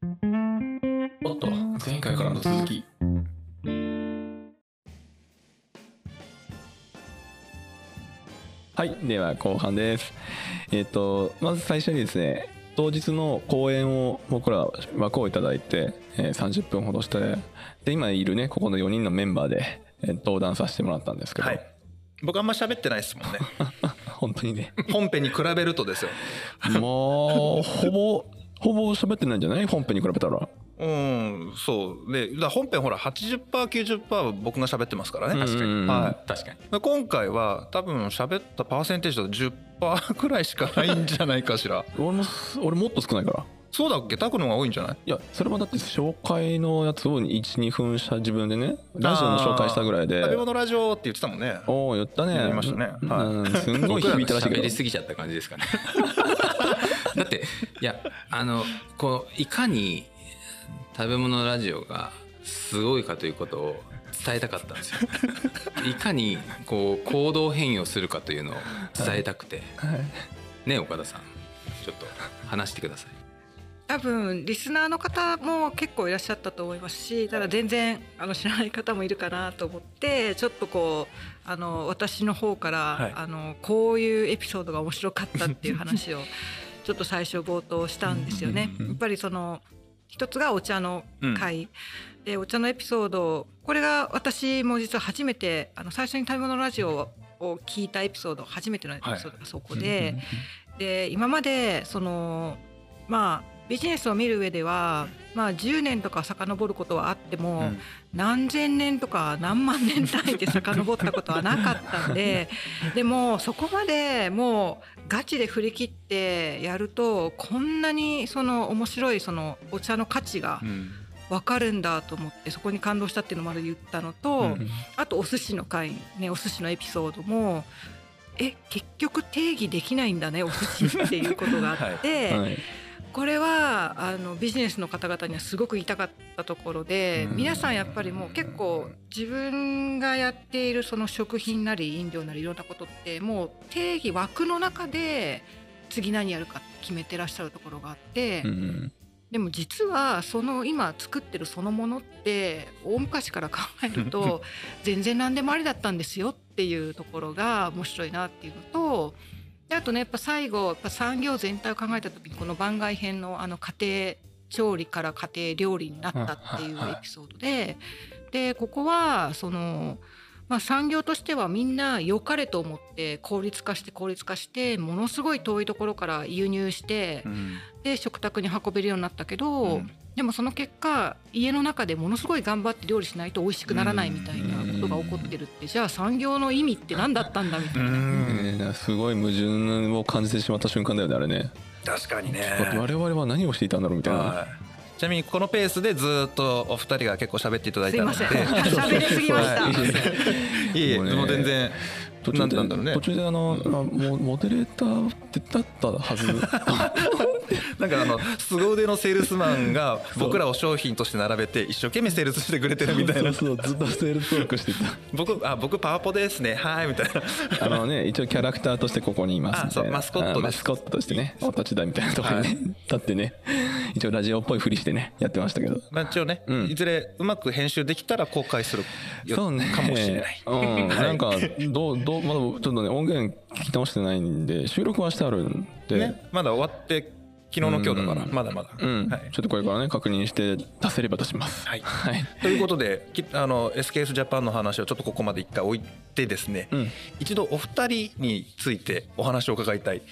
おっと前回からの続き。はいでは後半です。えっ、とまず最初にですね当日の公演を僕ら枠をいただいて、えー30分ほどしてで今いるねここの4人のメンバーで、えー登壇させてもらったんですけど、はい。僕あんま喋ってないですもんね。本当にね。本編に比べるとですよ。もうほぼほぼ喋ってないんじゃない？本編に比べたら。うんそう。でだ本編ほら 80%90% は僕が喋ってますからね確かに。はい。確かに。で今回は多分喋ったパーセンテージだと10%くらいしかないんじゃないかしら。俺も俺もっと少ないからそうだっけ？タクの方が多いんじゃない？いやそれもだって紹介のやつを12分した自分でねラジオの紹介したぐらいで。食べ物ラジオって言ってたもんね。おお言ったね。やりましたね。はい。うん。すんごい響いたらしいけど。喋りすぎちゃった感じですかね。だっていやあのこういかに食べ物ラジオがすごいかということを伝えたかったんですよ。いかにこう行動変容するかというのを伝えたくて、ね岡田さん。ちょっと話してください多分リスナーの方も結構いらっしゃったと思いますしただ全然あの知らない方もいるかなと思ってちょっとこうあの私の方から、はい。あのこういうエピソードが面白かったっていう話を ちょっと最初冒頭したんですよね。やっぱりその一つがお茶の会、でお茶のエピソードこれが私も実は初めてあの最初に食べ物ラジオを聞いたエピソード初めてのエピソードがそこで、で今までそのまあビジネスを見る上では、まあ、10年とか遡ることはあっても、うん。何千年とか何万年単位で遡ったことはなかったんで でもそこまでもうガチで振り切ってやるとこんなにその面白いそのお茶の価値がうん。分かるんだと思ってそこに感動したっていうのもまだ言ったのと、うん。あとお寿司の回ねお寿司のエピソードもえ結局定義できないんだねお寿司っていうことがあって。はいこれはあのビジネスの方々にはすごく言いたかったところでうん。皆さんやっぱりもう結構自分がやっているその食品なり飲料なりいろんなことってもう定義枠の中で次何やるか決めてらっしゃるところがあって、うん。でも実はその今作ってるそのものって大昔から考えると 全然何でもありだったんですよっていうところが面白いなっていうのとであとねやっぱ最後やっぱ産業全体を考えた時にこの番外編のあの家庭調理から家庭料理になったっていうエピソードででここはその。まあ、産業としてはみんな良かれと思って効率化して効率化してものすごい遠いところから輸入してうんで食卓に運べるようになったけど、うんでもその結果家の中でものすごい頑張って料理しないと美味しくならないみたいなことが起こってるってじゃあ産業の意味って何だったんだみたいな。すごい矛盾を感じてしまった瞬間だよねあれね。確かにね。我々は何をしていたんだろうみたいな。はい。ちなみにこのペースでずっとお二人が結構喋っていただいすいたので。ません。喋りすぎました。はい。いえもう全然途中でなんだろうね。途中であの、あモモデレーターってだったはず。なんかあの凄腕のセールスマンが僕らを商品として並べて一生懸命セールスしてくれてるみたいな。そうずっとセールストークして僕あ僕パワポですね。はいみたいな。た あのね一応キャラクターとしてここにいますマスコットマスコットとしてねお立ち台みたいなところにね、はい。立ってね一応ラジオっぽいふりしてねやってましたけど。まあ一応ね、うん。いずれうまく編集できたら公開するよそうね。かもしれない。うん、はい。なんかどうどうまだちょっとね音源聞き直してないんで収録はしてあるんで、ね、まだ終わって昨日の今日だからうん。まだまだ。うん、はい。ちょっとこれからね確認して出せれば出します。はい。はい、ということできあの SKS ジャパンの話をちょっとここまで一回置いてですね、うん。一度お二人についてお話を伺いたい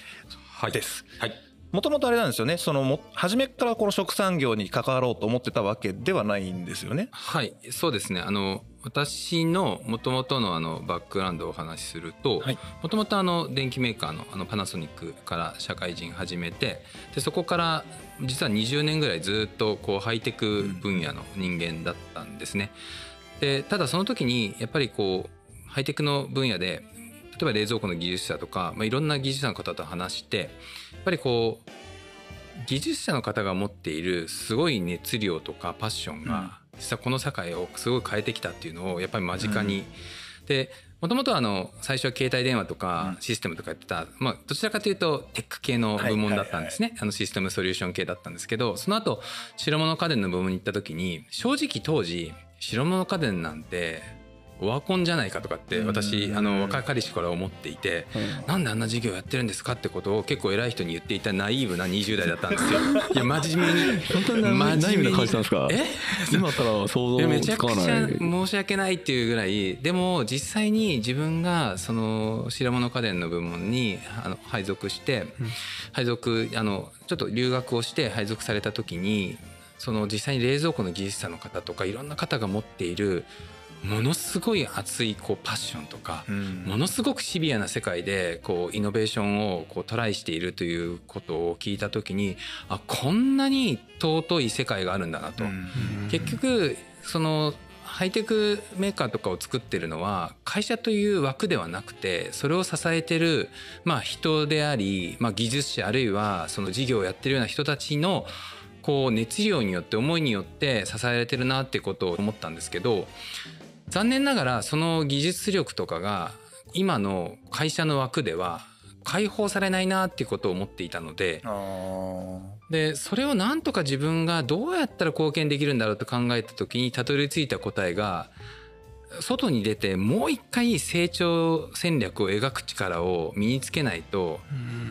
です。はいもともとあれなんですよねそのも初めからこの食産業に関わろうと思ってたわけではないんですよね。はいそうですねあの私のもともとのあのバックグラウンドをお話しするとはいもともと電機メーカーのあのパナソニックから社会人始めてでそこから実は20年ぐらいずっとこうハイテク分野の人間だったんですね。でただその時にやっぱりこうハイテクの分野で例えば冷蔵庫の技術者とか、まあ、いろんな技術者の方と話してぱりこう技術者の方が持っているすごい熱量とかパッションが、実はこの社会をすごい変えてきたっていうのをやっぱり間近に、でもともとあの最初は携帯電話とかシステムとかやってた、まあ、どちらかというとテック系の部門だったんですね、あのシステムソリューション系だったんですけどその後白物家電の部門に行った時に正直当時白物家電なんてオワコンじゃないかとかって私あの若かりし頃思っていて、なんであんな事業やってるんですかってことを結構偉い人に言っていたナイーブな20代だったんですよ。いや真面目に。本当にナイーブな感じなんですか？え？今から想像めちゃくちゃ申し訳ないっていうぐらいでも実際に自分がその白物家電の部門にあの配属して配属あのちょっと留学をして配属された時にその実際に冷蔵庫の技術者の方とかいろんな方が持っているものすごい熱いこうパッションとか、ものすごくシビアな世界でこうイノベーションをこうトライしているということを聞いた時にあこんなに尊い世界があるんだなと。結局そのハイテクメーカーとかを作ってるのは会社という枠ではなくてそれを支えてるまあ人であり、まあ、技術者あるいはその事業をやってるような人たちのこう熱量によって思いによって支えられてるなってことを思ったんですけど残念ながらその技術力とかが今の会社の枠では解放されないなっていうことを思っていたのででそれをなんとか自分がどうやったら貢献できるんだろうと考えた時にたどり着いた答えが外に出てもう一回成長戦略を描く力を身につけないと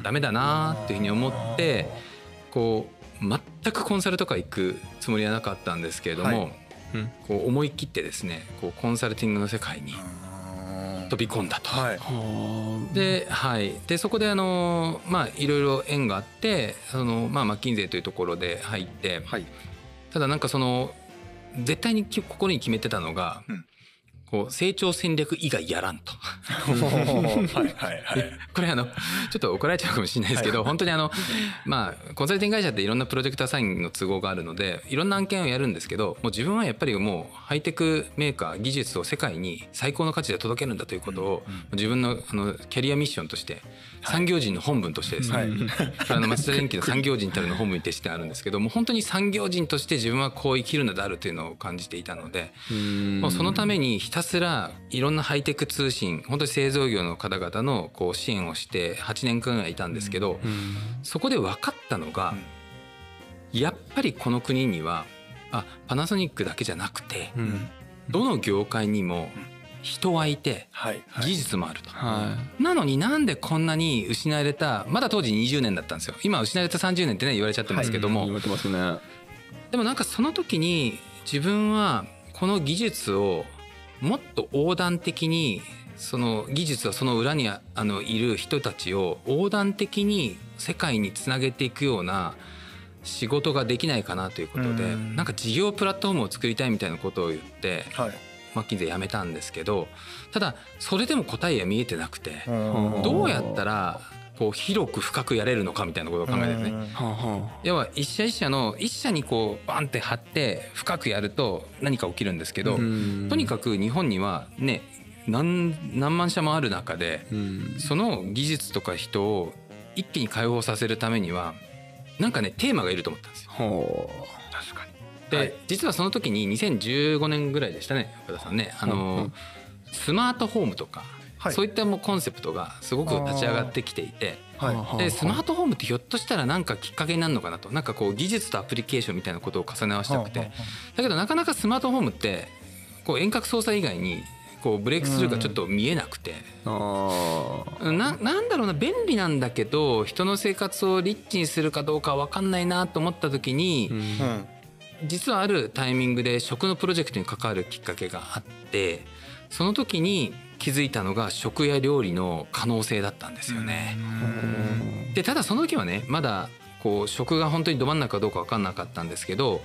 ダメだなっていうふうに思ってこう全くコンサルとか行くつもりはなかったんですけれども、うん。こう思い切ってですねこうコンサルティングの世界に飛び込んだと。はい。はで,、はい、でそこであのまあいろいろ縁があってその、まあ、マッキンゼーというところで入って、はい。ただなんかその絶対にき心に決めてたのが、うんこう成長戦略以外やらんと。はいはいはい。これあのちょっと怒られちゃうかもしれないですけど、本当にあのまあコンサルティング会社っていろんなプロジェクトアサインの都合があるのでいろんな案件をやるんですけどもう自分はやっぱりもうハイテクメーカー技術を世界に最高の価値で届けるんだということを、自分のあのキャリアミッションとして産業人の本分としてですね、はい。あの町田電機の産業人たるの本部に徹してあるんですけどもう本当に産業人として自分はこう生きるのであるというのを感じていたので。もうそのためにひたすらいろんなハイテク通信本当に製造業の方々のこう支援をして8年間いいたんですけど、そこで分かったのが、やっぱりこの国にはあパナソニックだけじゃなくて、うん。どの業界にも人はいてはい技術もあると。はなのになんでこんなに失われたまだ当時20年だったんですよ。今失われた30年ってね言われちゃってますけども、い言われてますね。でもなんかその時に自分はこの技術をもっと横断的にその技術はその裏にああのいる人たちを横断的に世界につなげていくような仕事ができないかなということでうん。なんか事業プラットフォームを作りたいみたいなことを言ってはい。マッキンゼー辞めたんですけどただそれでも答えは見えてなくてん。どうやったらこう広く深くやれるのかみたいなことを考えてね。はあは要は一社一社の一社にこうバンって張って深くやると何か起きるんですけど、うんとにかく日本にはね何何万社もある中でうん。その技術とか人を一気に解放させるためにはなんかねテーマがいると思ったんですよ。は確かに。で、はい。実はその時に2015年ぐらいでしたね岡田さんね。あの、スマートホームとか、はい。そういったもうコンセプトがすごく立ち上がってきていて。あはあでスマートフォームってひょっとしたらなんかきっかけになるのかなとなんかこう技術とアプリケーションみたいなことを重ね合わせたくてだけどなかなかスマートフォームってこう遠隔操作以外にこうブレイクスルーがちょっと見えなくて、あななんだろうな便利なんだけど人の生活をリッチにするかどうかわかんないなと思った時に、うん。実はあるタイミングで食のプロジェクトに関わるきっかけがあってその時に気づいたのが食や料理の可能性だったんですよね。でただその時はねまだこう食が本当にど真ん中かどうか分かんなかったんですけど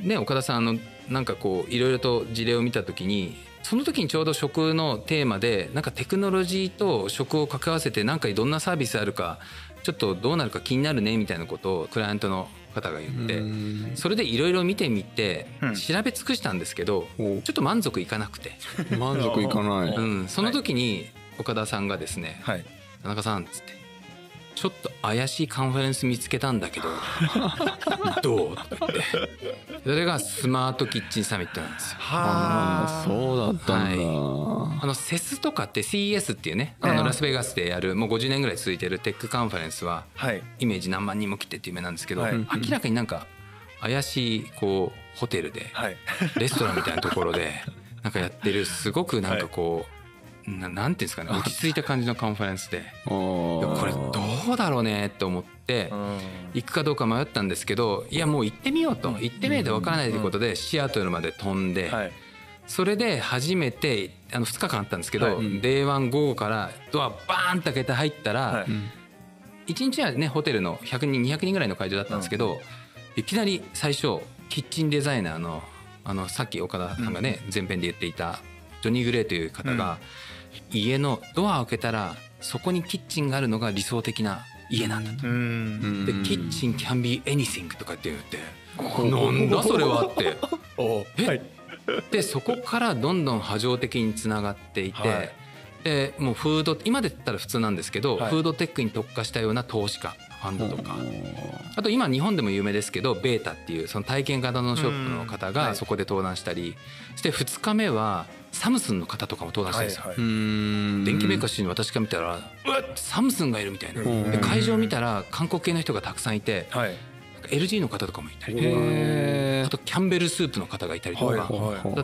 ね岡田さんあのなんかこういろいろと事例を見た時にその時にちょうど食のテーマでなんかテクノロジーと食を掛け合わせてなんかどんなサービスあるかちょっとどうなるか気になるねみたいなことをクライアントの方が言ってうん。それでいろいろ見てみてうん。調べ尽くしたんですけどおちょっと満足いかなくて、満足いかない。うん、その時に岡田さんがですねはい田中さん」っつってちょっと怪しいカンファレンス見つけたんだけど どう?」とか言って。それが Smart Kitchen Summit なんですよ。ああ。そうだったんだ、あのセスとかって CES っていうねあのラスベガスでやるもう50年ぐらい続いてるテックカンファレンスははい。イメージ何万人も来てっていう名なんですけど、はい。明らかになんか怪しいこうホテルではい。レストランみたいなところでなんかやってるすごくなんかこう、ななんていうんですかね落ち着いた感じのカンファレンスで。ここれどうだろうねと思ってうん。行くかどうか迷ったんですけどいやもう行ってみようと。行ってみないとわからないということでシアトルまで飛んではい。それで初めてあの2日間あったんですけど、はい。Day1 午後からドアバーンと開けて入ったら、はい。1日はねホテルの100人200人ぐらいの会場だったんですけど、いきなり最初キッチンデザイナーのあのさっき岡田さんがね、前編で言っていたジョニー・グレーという方が、家のドアを開けたらそこにキッチンがあるのが理想的な家なんだと。うん。で「キッチン can be anything」とかって言って「なんだそれは」って。おえ？はい。でそこからどんどん波状的につながっていて、はいでもうフード今で言ったら普通なんですけど、はい。フードテックに特化したような投資家ファンドとか。あと今日本でも有名ですけどベータっていうその体験型のショップの方がそこで登壇したりそして2日目はサムスンの方とかも登壇したんですよ。はいうん。電気メーカー出身の私が見たらうわサムスンがいるみたいな。会場見たら韓国系の人がたくさんいてはい、LG の方とかもいたり。へあとキャンベルスープの方がいたりとか、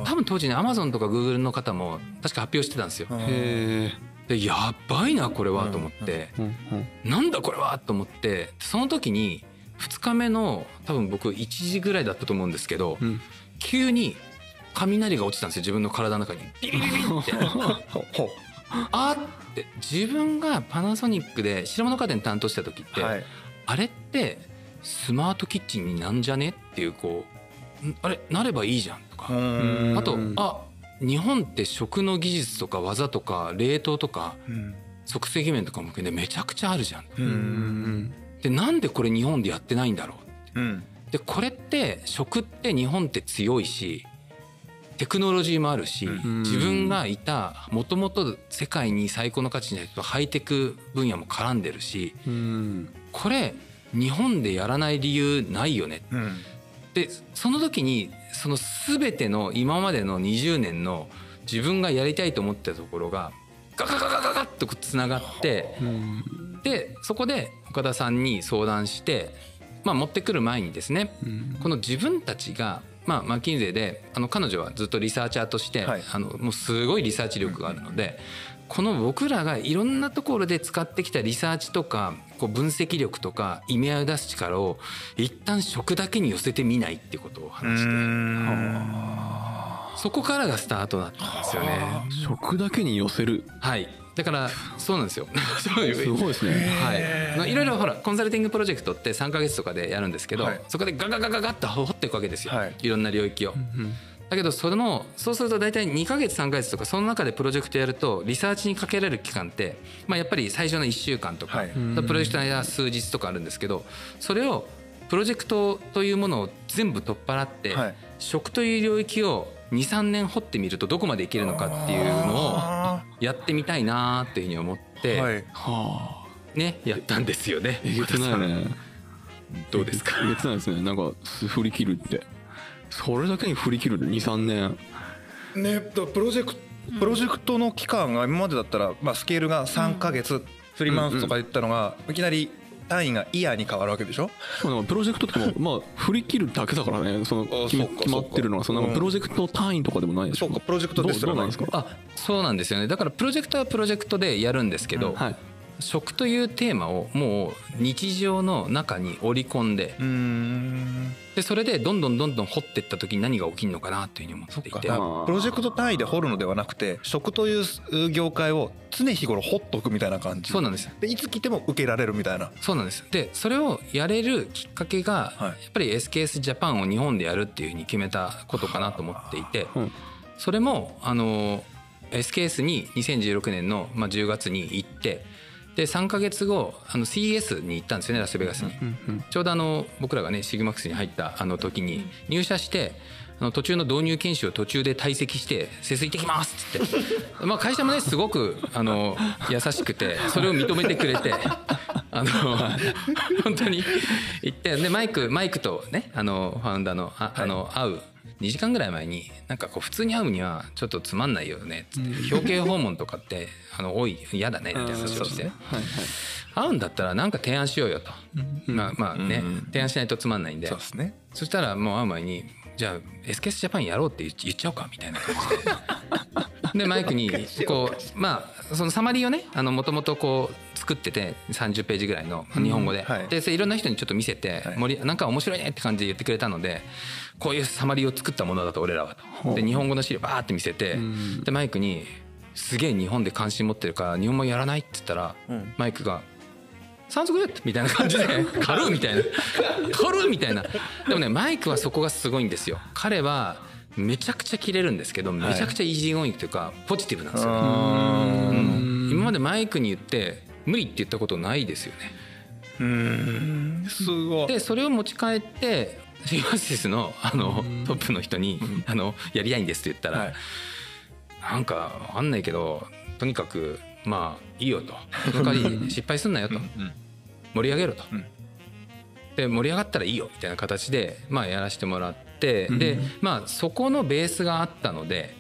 多分当時ねアマゾンとかグーグルの方も確か発表してたんですよ。えでやばいなこれはと思って、なんだこれはと思って。その時に2日目の多分僕1時ぐらいだったと思うんですけど、うん。急に雷が落ちたんですよ自分の体の中に。ビビビビって。あーって自分がパナソニックで白物家電担当した時って、はい。あれってスマートキッチンになんじゃね？っていうこうんあれなればいいじゃんとか、うん。あとあ日本って食の技術とか技とか冷凍とかうん。即席麺とかも含めてめちゃくちゃあるじゃん。んんでなんでこれ日本でやってないんだろううん。でこれって食って日本って強いしテクノロジーもあるし、うん。自分がいたもともと世界に最高の価値になるハイテク分野も絡んでるしうん。これ日本でやらない理由ないよね。うん。でその時にその全ての今までの20年の自分がやりたいと思ってたところがガガガガガガッとつながってうん。でそこで岡田さんに相談して、まあ、持ってくる前にですねうん。この自分たちが、まあ、マッキンゼーであの彼女はずっとリサーチャーとして、はい。あのもうすごいリサーチ力があるので、この僕らがいろんなところで使ってきたリサーチとかこう分析力とか意味合いを出す力を一旦食だけに寄せてみないってことを話してそこからがスタートだったんですよね。食だけに寄せるはい。だからそうなんですよ。すごいですね。はい、まあいろいろほらコンサルティングプロジェクトって3か月とかでやるんですけど、はい。そこでガガガガガッと掘っていくわけですよ、はい。い、ろんな領域を。うんだけどそれのそうすると大体2か月3か月とかその中でプロジェクトやるとリサーチにかけられる期間って、まあ、やっぱり最初の1週間とか、はい。プロジェクトの間は数日とかあるんですけどそれをプロジェクトというものを全部取っ払って、はい。食という領域を23年掘ってみるとどこまでいけるのかっていうのをあやってみたいなっていうふうに思って、ーはい。はあねやったんですよね。えげつないね。どうですか？えげつないですね。なんか振り切るってそれだけに振り切る23年。ねプロジェクトプロジェクトの期間が今までだったら、まあ、スケールが3か月、3マンスとか言ったのが、いきなり単位がイヤーに変わるわけでしょ？プロジェクトとかも まあ振り切るだけだからねその決まってるのは。そのプロジェクト単位とかでもないでしょ？そうかプロジェクトですどうなんですか？あそうなんですよね。だからプロジェクトはプロジェクトでやるんですけど、はい食というテーマをもう日常の中に織り込んででそれでどんどんどんどん掘っていった時に何が起きるのかなというふうに思っていて。プロジェクト単位で掘るのではなくて食という業界を常日頃掘っとくみたいな感じ。そうなんです。でいつ来ても受けられるみたいな。そうなんです。でそれをやれるきっかけが、はい。やっぱり SKS ジャパンを日本でやるっていうふうに決めたことかなと思っていて、うん。それもあの SKS に2016年の、まあ、10月に行ってで3か月後あの CES に行ったんですよねラスベガスに。うんうんちょうどあの僕らがねシグマックスに入ったあの時に入社してあの途中の導入研修を途中で退席して「節水行ってきます」っつって。まあ会社もねすごくあの優しくてそれを認めてくれて あの本当に行ってでマイクマイクとねあのファウンダーのああの会う2時間ぐらい前になんかこう普通に会うにはちょっとつまんないよねっつって表敬訪問とかって あの多い嫌だねって話をして。はいはい。会うんだったらなんか提案しようよと。まあまあねうん提案しないとつまんないんで。そうですね。そしたらもう会う前にじゃあ SKS ジャパンやろうって言っちゃおうかみたいな感じで。でマイクにこうまあそのサマリーをねもともとこう作ってて30ページぐらいの日本語で、はい。でいろんな人にちょっと見せてはい。なんか面白いねって感じで言ってくれたのでこういうサマリーを作ったものだと俺らはと。で日本語の資料バーって見せてん。でマイクにすげえ日本で関心持ってるから日本語やらないって言ったらうん。マイクが「 Sounds good!」みたいな感じで「軽い!」みたいな「軽い!」みたいな。でもねマイクはそこがすごいんですよ。彼はめちゃくちゃ切れるんですけどめちゃくちゃ easygoing というかポジティブなんですよ、うん。今までマイクに言って無理って言ったことないですよね。うん。すごい。でそれを持ち帰ってシグマクシスのあのトップの人に「あのやりたいんです」って言ったら、はい。なんかわかんないけどとにかくまあいいよと。その代わり失敗すんなよと。盛り上げろと、うん。で盛り上がったらいいよみたいな形でまあやらせてもらって、でまあそこのベースがあったので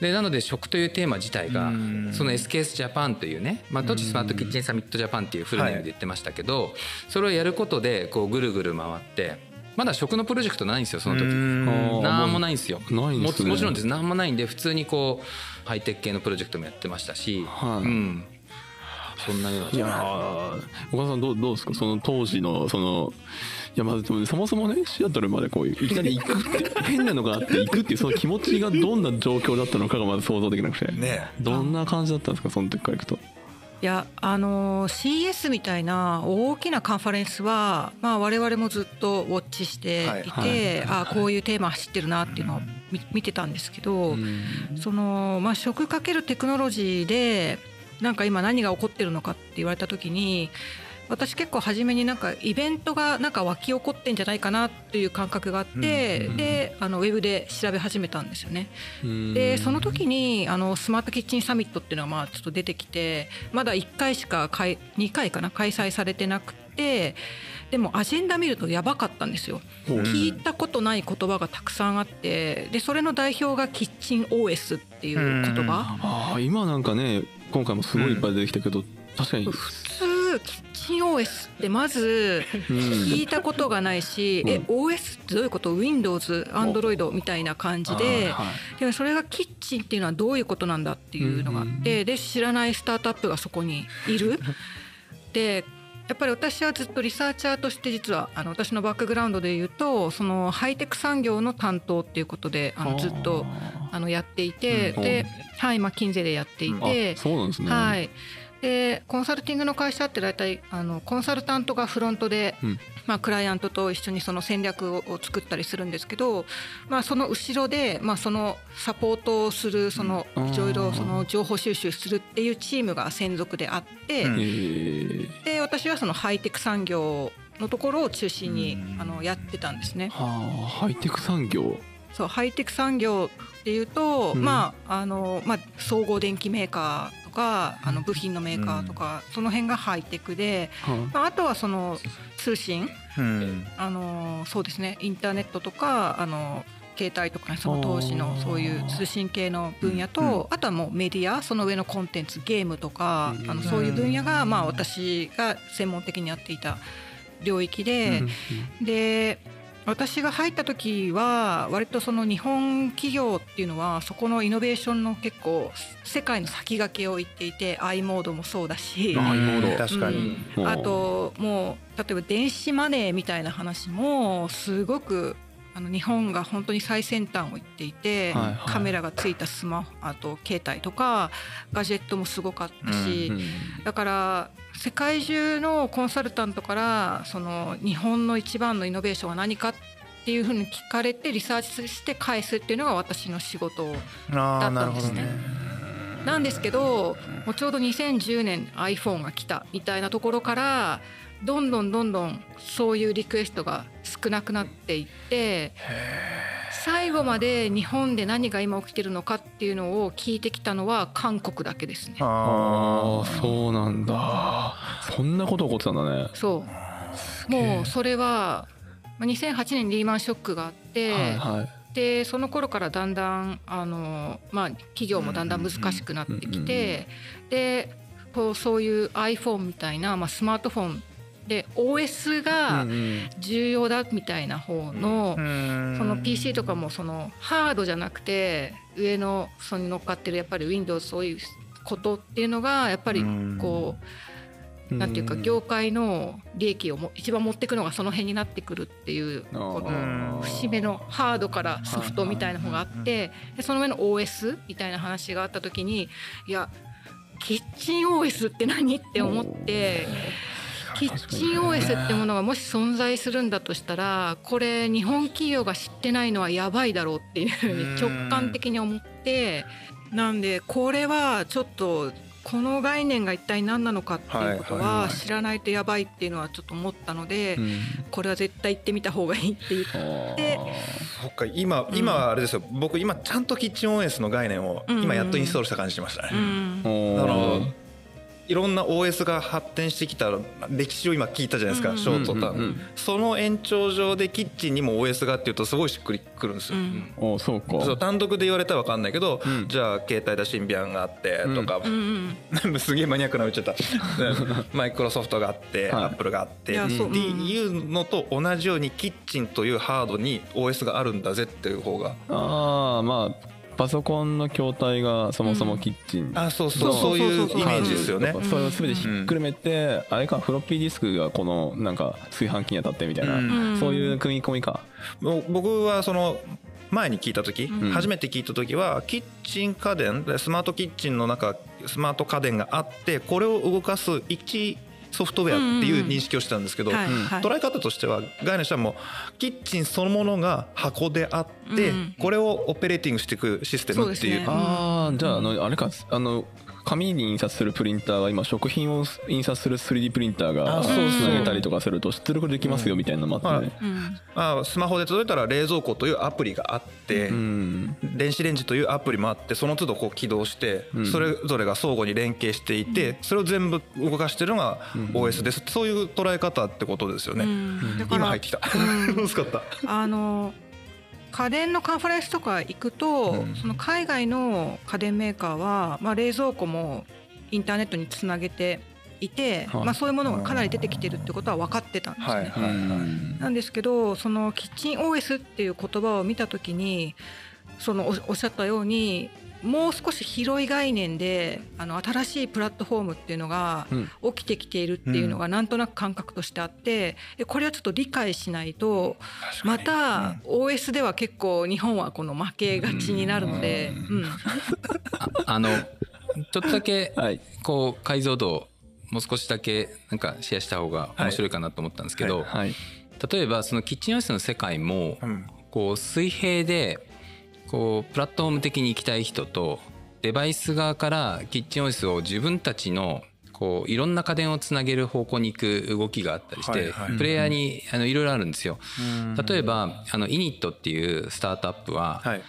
でなので食というテーマ自体がうん。その SKS ジャパンというね、まあ、当時スマートキッチンサミットジャパンっていうフルネームで言ってましたけど、それをやることでこうぐるぐる回ってまだ食のプロジェクトないんですよその時。うん。なん。もないんですよ。ないんですね。ももちろんです。なんもないんで普通にこうハイテク系のプロジェクトもやってましたし、はい。うん。そんなよういや岡田さんどうどうですか？その当時のそのいやまずそもそもねシアトルまでこういきなり行くって。変なのがあって行くっていうその気持ちがどんな状況だったのかがまず想像できなくて、ねどんな感じだったんですか？その時から行くと。いやあの CS みたいな大きなカンファレンスは、まあ、我々もずっとウォッチしていて、はいはい。あこういうテーマ走ってるなっていうのを見見てたんですけど、その、まあ、食かけるテクノロジーでなんか今何が起こってるのかって言われた時に私結構初めになんかイベントがなんか湧き起こってんじゃないかなっていう感覚があって、であのウェブで調べ始めたんですよね。でその時にあのスマートキッチンサミットっていうのがまあちょっと出てきてまだ1回しかかい2回かな開催されてなくてでもアジェンダ見るとやばかったんですよ。聞いたことない言葉がたくさんあってでそれの代表がキッチン OS っていう言葉。ああ今なんかね今回もすごいいっぱい出てきたけど、確かに、キッチン OS ってまず聞いたことがないし、え OS ってどういうこと？Windows、Android みたいな感じで、はでもそれがキッチンっていうのはどういうことなんだっていうのがあって、で知らないスタートアップがそこにいる。でやっぱり私はずっとリサーチャーとして実はあの私のバックグラウンドで言うとそのハイテク産業の担当っていうことであのずっとあのやっていてうん。で、はい、マッキンゼーでやっていてあ、そうなんですね。はい、でコンサルティングの会社って大体あのコンサルタントがフロントで、うん。まあ、クライアントと一緒にその戦略を作ったりするんですけど、まあ、その後ろで、まあ、そのサポートをするそのうん。いろいろその情報収集するっていうチームが専属であって、うん。えー。で私はそのハイテク産業のところを中心にあのやってたんですね。はあハイテク産業。そうハイテク産業っていうと、うん。まああのまあ、総合電機メーカーとかあの部品のメーカーとか、その辺がハイテクで、はまあ、あとはその通信。うん。あのそうですねインターネットとかあの携帯とかねその当時のそういう通信系の分野と、うん。あとはもうメディアその上のコンテンツゲームとか、うん。あのそういう分野が、まあ、私が専門的にやっていた領域で。うん。で私が入った時は割とその日本企業っていうのはそこのイノベーションの結構世界の先駆けを言っていて i モードもそうだし、あ i モード。確かに、うん。あともう例えば電子マネーみたいな話もすごくあの日本が本当に最先端を行っていて、はいはい。カメラがついたスマホあと携帯とかガジェットもすごかったし、うん。だから世界中のコンサルタントからその日本の一番のイノベーションは何かっていうふうに聞かれてリサーチして返すっていうのが私の仕事あだあったんですね。なんですけどもうちょうど2010年 iPhone が来たみたいなところからどんどんどんどんそういうリクエストが少なくなっていって最後まで日本で何が今起きてるのかっていうのを聞いてきたのは韓国だけですね。ああそうなんだ。そんなこと起こってたんだね。そう。もうそれはまあ2008年リーマンショックがあって、はいはい。でその頃からだんだんあの、まあ、企業もだんだん難しくなってきてでこうそういう iPhone みたいな、まあ、スマートフォンで OS が重要だみたいな方のうん。その PC とかもそのハードじゃなくて上のそに乗っかってるやっぱり Windows そういうことっていうのがやっぱりこうなんていうか業界の利益をも一番持っていくのがその辺になってくるっていうこの節目のハードからソフトみたいな方があってでその上の OS みたいな話があった時にいやキッチン OS って何って思って。キッチン OS ってものがもし存在するんだとしたらこれ日本企業が知ってないのはやばいだろうっていうふうに直感的に思って。なんでこれはちょっとこの概念が一体何なのかっていうことは知らないとやばいっていうのはちょっと思ったのでうん。これは絶対行ってみた方がいいって言っあ。ーでそっか今今はあれですよ。僕今ちゃんとキッチン OS の概念をうん今やっとインストールした感じしましたね、うん。おーあのいろんな OS が発展してきた歴史を今聞いたじゃないですか、うんショートターン、その延長上でキッチンにも OS がっていうとすごいしっくりくるんですよ、うんそうか。そう単独で言われたら分かんないけど、うん。じゃあ携帯だシンビアンがあってとか、うん。うん すげえマニアックなの言っちゃったでマイクロソフトがあって、はい。アップルがあってっていやそう。いうのと同じようにキッチンというハードに OS があるんだぜっていう方が。ああまあパソコンの筐体がそもそもキッチン、あそうそうそそうういうそうそうそう。イメージですよね。それを全てひっくるめて、あれかフロッピーディスクがこのなんか炊飯器に当たってみたいな、うん。そういう組み込みか。もう僕はその前に聞いた時、うん。初めて聞いた時はキッチン家電でスマートキッチンの中スマート家電があってこれを動かす一ソフトウェアっていう認識をしてたんですけど、はいはい。捉え方としては概念としてはもうキッチンそのものが箱であって、うんこれをオペレーティングしていくシステムっていう。そうね。ああじゃああのあれかあの紙に印刷するプリンターが今食品を印刷する 3D プリンターがあつなげたりとかすると出力できますよみたいなのもあってね。うん。まあ、スマホで届いたら冷蔵庫というアプリがあって、うん。電子レンジというアプリもあってその都度こう起動してうん。それぞれが相互に連携していてそれを全部動かしてるのが OS です。そういう捉え方ってことですようね今入ってきた。うん。楽しかった。あの家電のカンファレンスとか行くと、うん。その海外の家電メーカーは、まあ、冷蔵庫もインターネットにつなげていて、はいまあ、そういうものがかなり出てきてるってことは分かってたんですね。はいはいうんなんですけどそのキッチン OS っていう言葉を見た時にそのおおっしゃったようにもう少し広い概念であの新しいプラットフォームっていうのがうん。起きてきているっていうのがなんとなく感覚としてあってでこれはちょっと理解しないとまた OS では結構日本はこの負けがちになるので、うん。あのちょっとだけはい。こう解像度をもう少しだけなんかシェアした方が面白いかなと思ったんですけど、はい。例えばそのキッチン OS の世界もうん。こう水平でこうプラットフォーム的に行きたい人とデバイス側からキッチン OS を自分たちのこういろんな家電をつなげる方向に行く動きがあったりして、はいはい。プレイヤーにあのいろいろあるんですよ。うん。例えばあのイニットっていうスタートアップは、はい。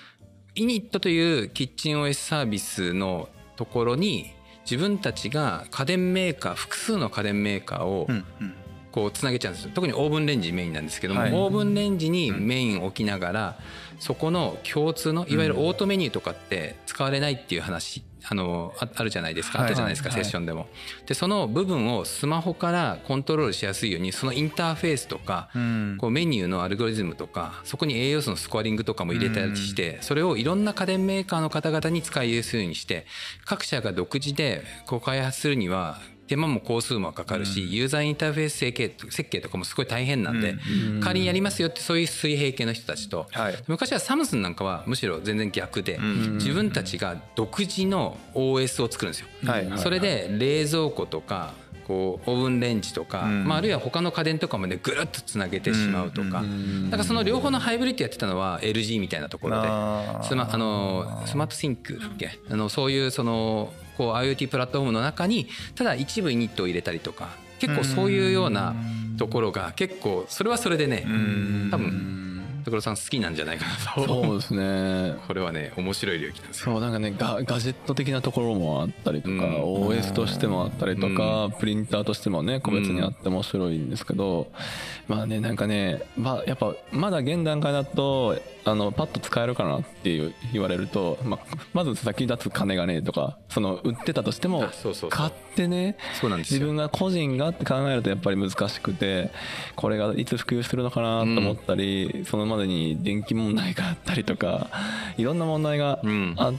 イニットというキッチン OS サービスのところに自分たちが家電メーカー複数の家電メーカーをこうつなげちゃうんですよ。特にオーブンレンジメインなんですけども、はい。オーブンレンジにメイン置きながらそこの共通のいわゆるオートメニューとかって使われないっていう話あのああるじゃないですか。あったじゃないですか、はい。セッションでも。でその部分をスマホからコントロールしやすいようにそのインターフェースとかうん。こうメニューのアルゴリズムとかそこに栄養素のスコアリングとかも入れたりしてそれをいろんな家電メーカーの方々に使いやすいようにして各社が独自でこう開発するには手間も工数もかかるしユーザーインターフェース設計設計とかもすごい大変なんでうん。代わりにやりますよってそういう水平系の人たちと。はい。昔はサムスンなんかはむしろ全然逆でん。自分たちが独自の OS を作るんですよ。それで冷蔵庫とかこうオーブンレンジとか、うん。まあ、あるいは他の家電とかまでぐるっとつなげてしまうとか、ん。だからその両方のハイブリッドやってたのは LG みたいなところで。スマあのスマートシンクだっけ？あのそういうそのこう IoT プラットフォームの中にただ一部イニットを入れたりとか結構そういうようなところが結構それはそれでねうん。多分所さん好きなんじゃないかなと。そうですね。これはね面白い領域なんですよ。そうなんかねガガジェット的なところもあったりとか、うん。OS としてもあったりとか、プリンターとしてもね個別にあって面白いんですけど、まあねなんかね、まあ、やっぱまだ現段階だとあのパッと使えるかなっていう言われると、まあ、まず先立つ金がねとかその売ってたとしてもあそうそうそう。買ってねそうなんですよ。自分が個人がって考えるとやっぱり難しくてこれがいつ普及するのかなと思ったり、そのまでに電気問題があったりとかいろんな問題がうん。あっ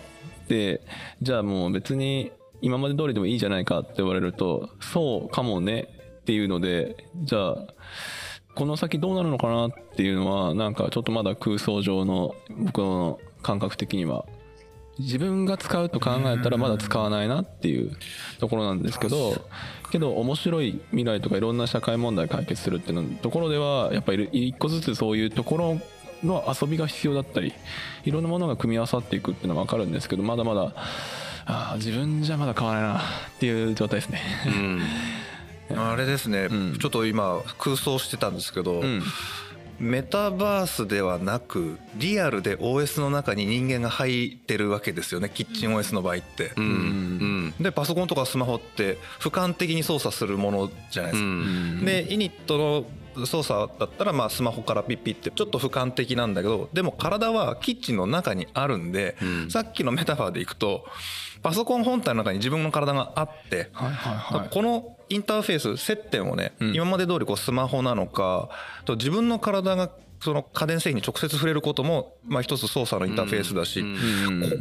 て、じゃあもう別に今まで通りでもいいじゃないかって言われるとそうかもねっていうのでじゃあこの先どうなるのかなっていうのはなんかちょっとまだ空想上の僕の感覚的には。自分が使うと考えたらまだ使わないなっていうところなんですけどけど面白い未来とかいろんな社会問題解決するっていうのところではやっぱり一個ずつそういうところの遊びが必要だったりいろんなものが組み合わさっていくっていうのは分かるんですけどまだまだあー自分じゃまだ買わないなっていう状態ですね。うんあれですね、うん。ちょっと今空想してたんですけど、うん。メタバースではなくリアルで OS の中に人間が入ってるわけですよね。キッチン OS の場合って。うん。うん。でパソコンとかスマホって俯瞰的に操作するものじゃないでうすか。ん。でイニットの操作だったらまあスマホからピッピッってちょっと俯瞰的なんだけどでも体はキッチンの中にあるんで、うん。さっきのメタファーでいくとパソコン本体の中に自分の体があって、はいはいはい。このインターフェース接点をね、うん。今まで通りこうスマホなのかと自分の体がその家電製品に直接触れることも、まあ、一つ操作のインターフェースだし、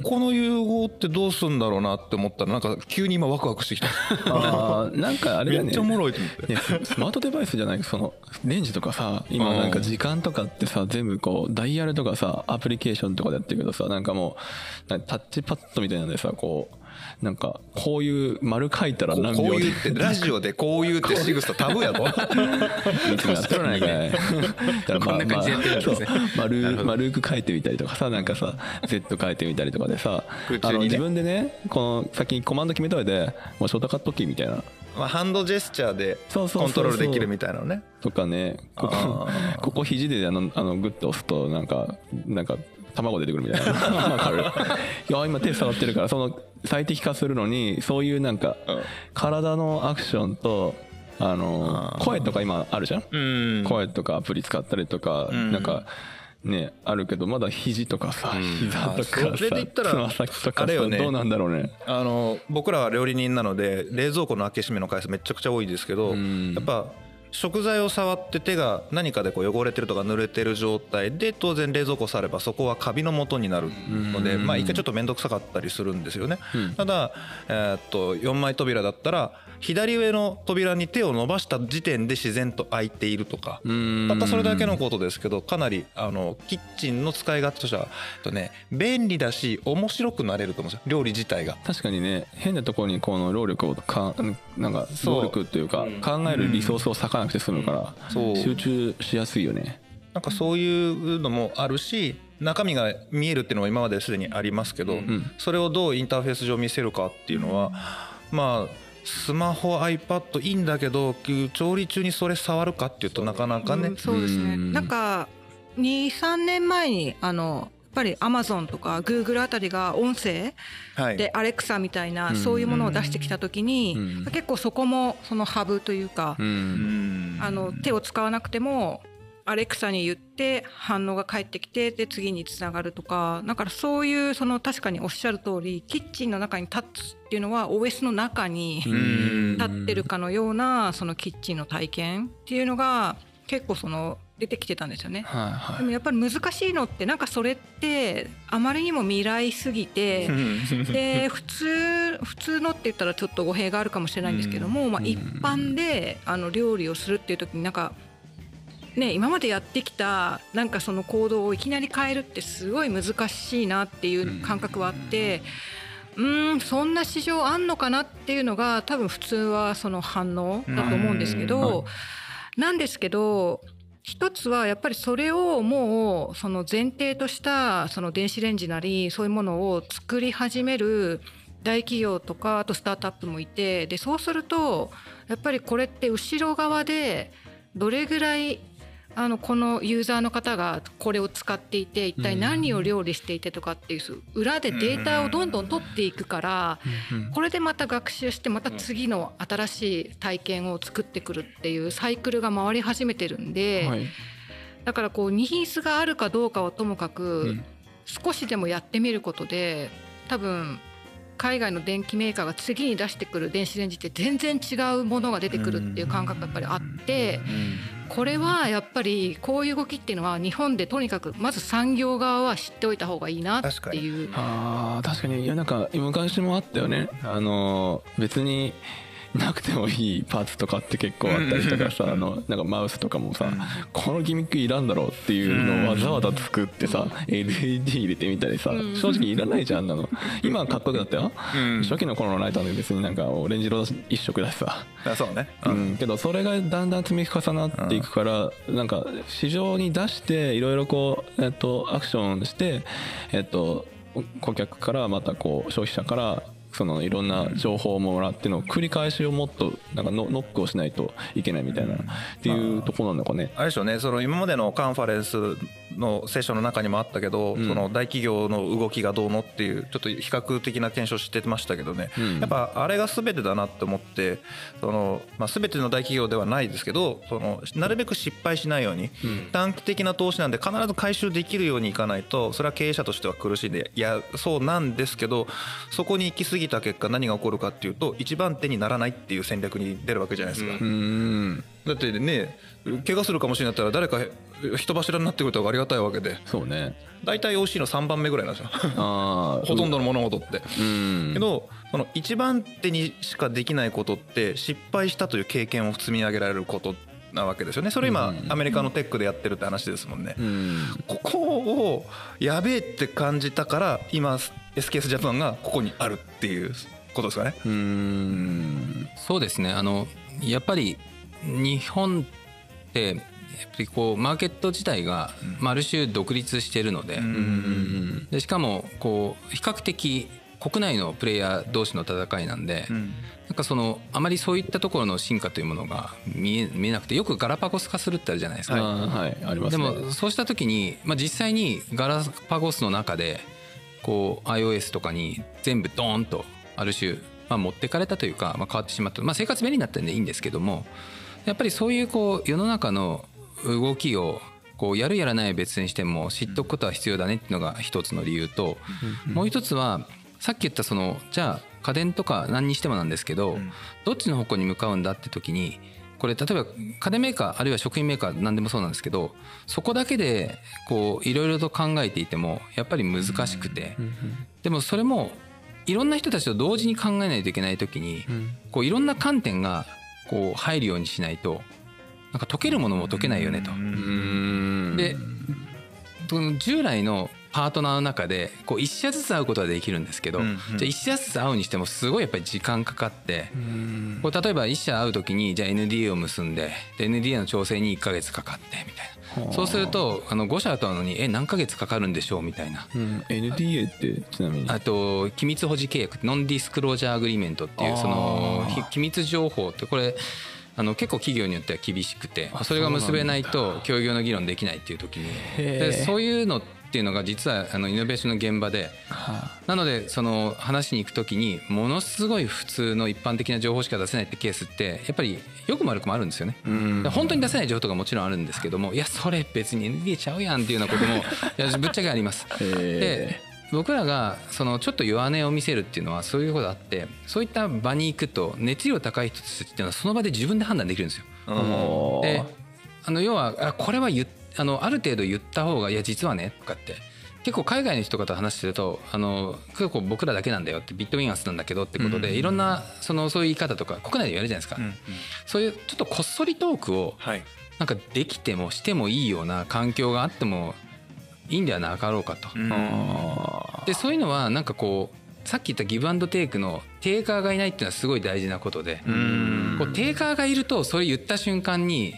ここの融合ってどうすんだろうなって思ったらなんか急に今ワクワクしてきた。あーなんかあれだよね。めっちゃおもろいと思って。いやスマートデバイスじゃないそのレンジとかさ今なんか時間とかってさ全部こうダイヤルとかさアプリケーションとかでやってるけどさなんかもうタッチパッドみたいなんでさこうなんかこういう丸書いたら何秒でこういうってラジオでこういうって仕草タブーやといつもやってるない。かい。こんな感じでやってるんですね。そうなる丸丸く書いてみたりとかさなんかさ Z 書いてみたりとかでさあの自分でねこの先にコマンド決めといてもうショートカットキーみたいな。まあハンドジェスチャーでコントロールできるみたいなのね。とかねここここ肘であのあのグッと押すとなんかなんか卵出てくるみたいな。わかる。いや今手触ってるからその最適化するのにそういうなんかうん。体のアクションとあの声とか今あるじゃん？うん。声とかアプリ使ったりとか、うん。なんかねあるけどまだ肘とかさ、うん。膝とかあそれさで言ったらつま先とかさあれよね。どうなんだろうね。あの僕らは料理人なので冷蔵庫の開け閉めの回数めちゃくちゃ多いですけど、うん。やっぱ食材を触って手が何かでこう汚れてるとか濡れてる状態で当然冷蔵庫を触ればそこはカビの元になるので、うん。まあ一回ちょっと面倒くさかったりするんですよね、うん。ただ、えーっと4枚扉だったら左上の扉に手を伸ばした時点で自然と開いているとか、うん。たったそれだけのことですけどかなりあのキッチンの使い勝手としてはとね便利だし面白くなれると思うんですよ。料理自体が。確かにね変なところにこの労力をかなんかそう。労力というか考えるリソースを割かなくて済むから、集中しやすいよね。なんかそういうのもあるし中身が見えるっていうのは今まですでにありますけど、ん。それをどうインターフェース上見せるかっていうのはまあスマホ iPad いいんだけど調理中にそれ触るかっていうとなかなかね、うんそうですね。うん。なんか23年前にあのやっぱりアマゾンとかグーグルあたりが音声はい。でアレクサみたいなうん。そういうものを出してきた時にうん。結構そこもそのハブというかあの手を使わなくてもアレクサに言って反応が返ってきてで次につながるとかだからそういうその確かにおっしゃる通りキッチンの中に立つっていうのは OS の中にん。立ってるかのようなそのキッチンの体験っていうのが結構その出てきてたんですよね。はいはい。でもやっぱり難しいのってなんかそれってあまりにも未来すぎてで普通普通のって言ったらちょっと語弊があるかもしれないんですけども、まあ、うん一般であの料理をするっていう時になんか、ね、今までやってきたなんかその行動をいきなり変えるってすごい難しいなっていう感覚はあって。うーんそんな市場あんのかなっていうのが多分普通はその反応だと思うんですけうんどなんですけど一つはやっぱりそれをもうその前提としたその電子レンジなりそういうものを作り始める大企業とかあとスタートアップもいてでそうするとやっぱりこれって後ろ側でどれぐらいあのこのユーザーの方がこれを使っていて一体何を料理していてとかっていう裏でデータをどんどん取っていくからこれでまた学習してまた次の新しい体験を作ってくるっていうサイクルが回り始めてるんで、はい。だからこうニーズがあるかどうかはともかく少しでもやってみることで多分海外の電機メーカーが次に出してくる電子レンジって全然違うものが出てくるっていう感覚がやっぱりあってこれはやっぱりこういう動きっていうのは日本でとにかくまず産業側は知っておいた方がいいなっていう。あー確かに。いやなんか昔もあったよね。あの別になくてもいいパーツとかって結構あったりとかさあのなんかマウスとかもさこのギミックいらんだろうっていうのをわざわざ作ってさ LED 入れてみたりさうん。正直いらないじゃんあんなの。今はかっこよくなったよ。うん。初期の頃のライトは別になんかオレンジ色一色だしさ。あそうね。うん、けどそれがだんだん積み重なっていくから、なんか市場に出していろいろこう、えっと、アクションして、えっと、顧客からまたこう消費者からそのいろんな情報をもらっての繰り返しをもっとなんかノノックをしないといけないみたいなっていうところなのかね。あれでしょうね。その今までのカンファレンスのセッションの中にもあったけど、ん。その大企業の動きがどうのっていうちょっと比較的な検証してましたけどね、うん。やっぱあれが全てだなって思ってその、まあ、全ての大企業ではないですけどそのなるべく失敗しないように、短期的な投資なんで必ず回収できるようにいかないとそれは経営者としては苦しいんでいやそうなんですけどそこに行き過ぎた結果何が起こるかっていうと一番手にならないっていう戦略に出るわけじゃないですか。うん。だってね怪我するかもしれないったら誰か人柱になってくれた方がありがたいわけで。そうね。大体 OC の3番目ぐらいなんですよ。あー。ほとんどの物事って。うん。けどその一番手にしかできないことって失敗したという経験を積み上げられることなわけですよね。それ今うん。アメリカのテックでやってるって話ですもんね。うん。ここをやべえって感じたから今 SKS ジャパンがここにあるっていうことですかね。うん。そうですね。あのやっぱり日本ってやっぱりこうマーケット自体がまあある種独立しているので,、うん。でしかもこう比較的国内のプレイヤー同士の戦いなんで、うん。なんかそのあまりそういったところの進化というものが見え見えなくてよくガラパゴス化するってあるじゃないですか。あーはい。ありますでねもそうした時に、まあ、実際にガラパゴスの中でこう iOS とかに全部ドーンとある種、まあ、持ってかれたというか、まあ、変わってしまった、まあ、生活便利になったんでいいんですけどもやっぱりそういうこう世の中の動きをこうやるやらないは別にしても知っておくことは必要だねっていうのが一つの理由ともう一つはさっき言ったそのじゃあ家電とか何にしてもなんですけどん。どっちの方向に向かうんだって時にこれ例えば家電メーカーあるいは食品メーカー何でもそうなんですけどそこだけでこういろいろと考えていてもやっぱり難しくて。でもそれもいろんな人たちと同時に考えないといけない時にこういろんな観点がこう入るようにしないとなんか解けるものも解けないよねと。うんで従来のパートナーの中でこう一社ずつ会うことはできるんですけど、うんうん。じゃあ一社ずつ会うにしてもすごいやっぱり時間かかって、うん。こう例えば一社会う時にじゃあ NDA を結んでで NDA の調整に1ヶ月かかってみたいな。そうするとあの5社会うのにえ何ヶ月かかるんでしょうみたいな。うん。NDA ってちなみに？あと機密保持契約 non-disclosure agreement っていうその機密情報ってこれあの結構企業によっては厳しくてそれが結べないと協業の議論できないっていう時に。でそういうのっていうのが実はあのイノベーションの現場ではなのでその話に行く時にものすごい普通の一般的な情報しか出せないってケースってやっぱりよくも悪くもあるんですよね。本当に出せない情報とかもちろんあるんですけどもいやそれ別に NDA ちゃうやんっていうようなことも いやぶっちゃけあります。で僕らがそのちょっと弱音を見せるっていうのはそういうことあってそういった場に行くと熱量高い人たちっていうのはその場で自分で判断できるんですよ。であの要はあこれは言っあのある程度言った方がいや実はねとかって結構海外の人と話してるとあの結構僕らだけなんだよってビットウィンアスなんだけどってことで、うん。いろんなそのそういう言い方とか国内で言われるじゃないですか、うん。うんそういうちょっとこっそりトークをはい。なんかできてもしてもいいような環境があってもいいんではなかろうかと。うでそういうのはなんかこうさっき言ったギブアンドテイクのテイカーがいないっていうのはすごい大事なことで、うん。こうテイカーがいるとそれ言った瞬間に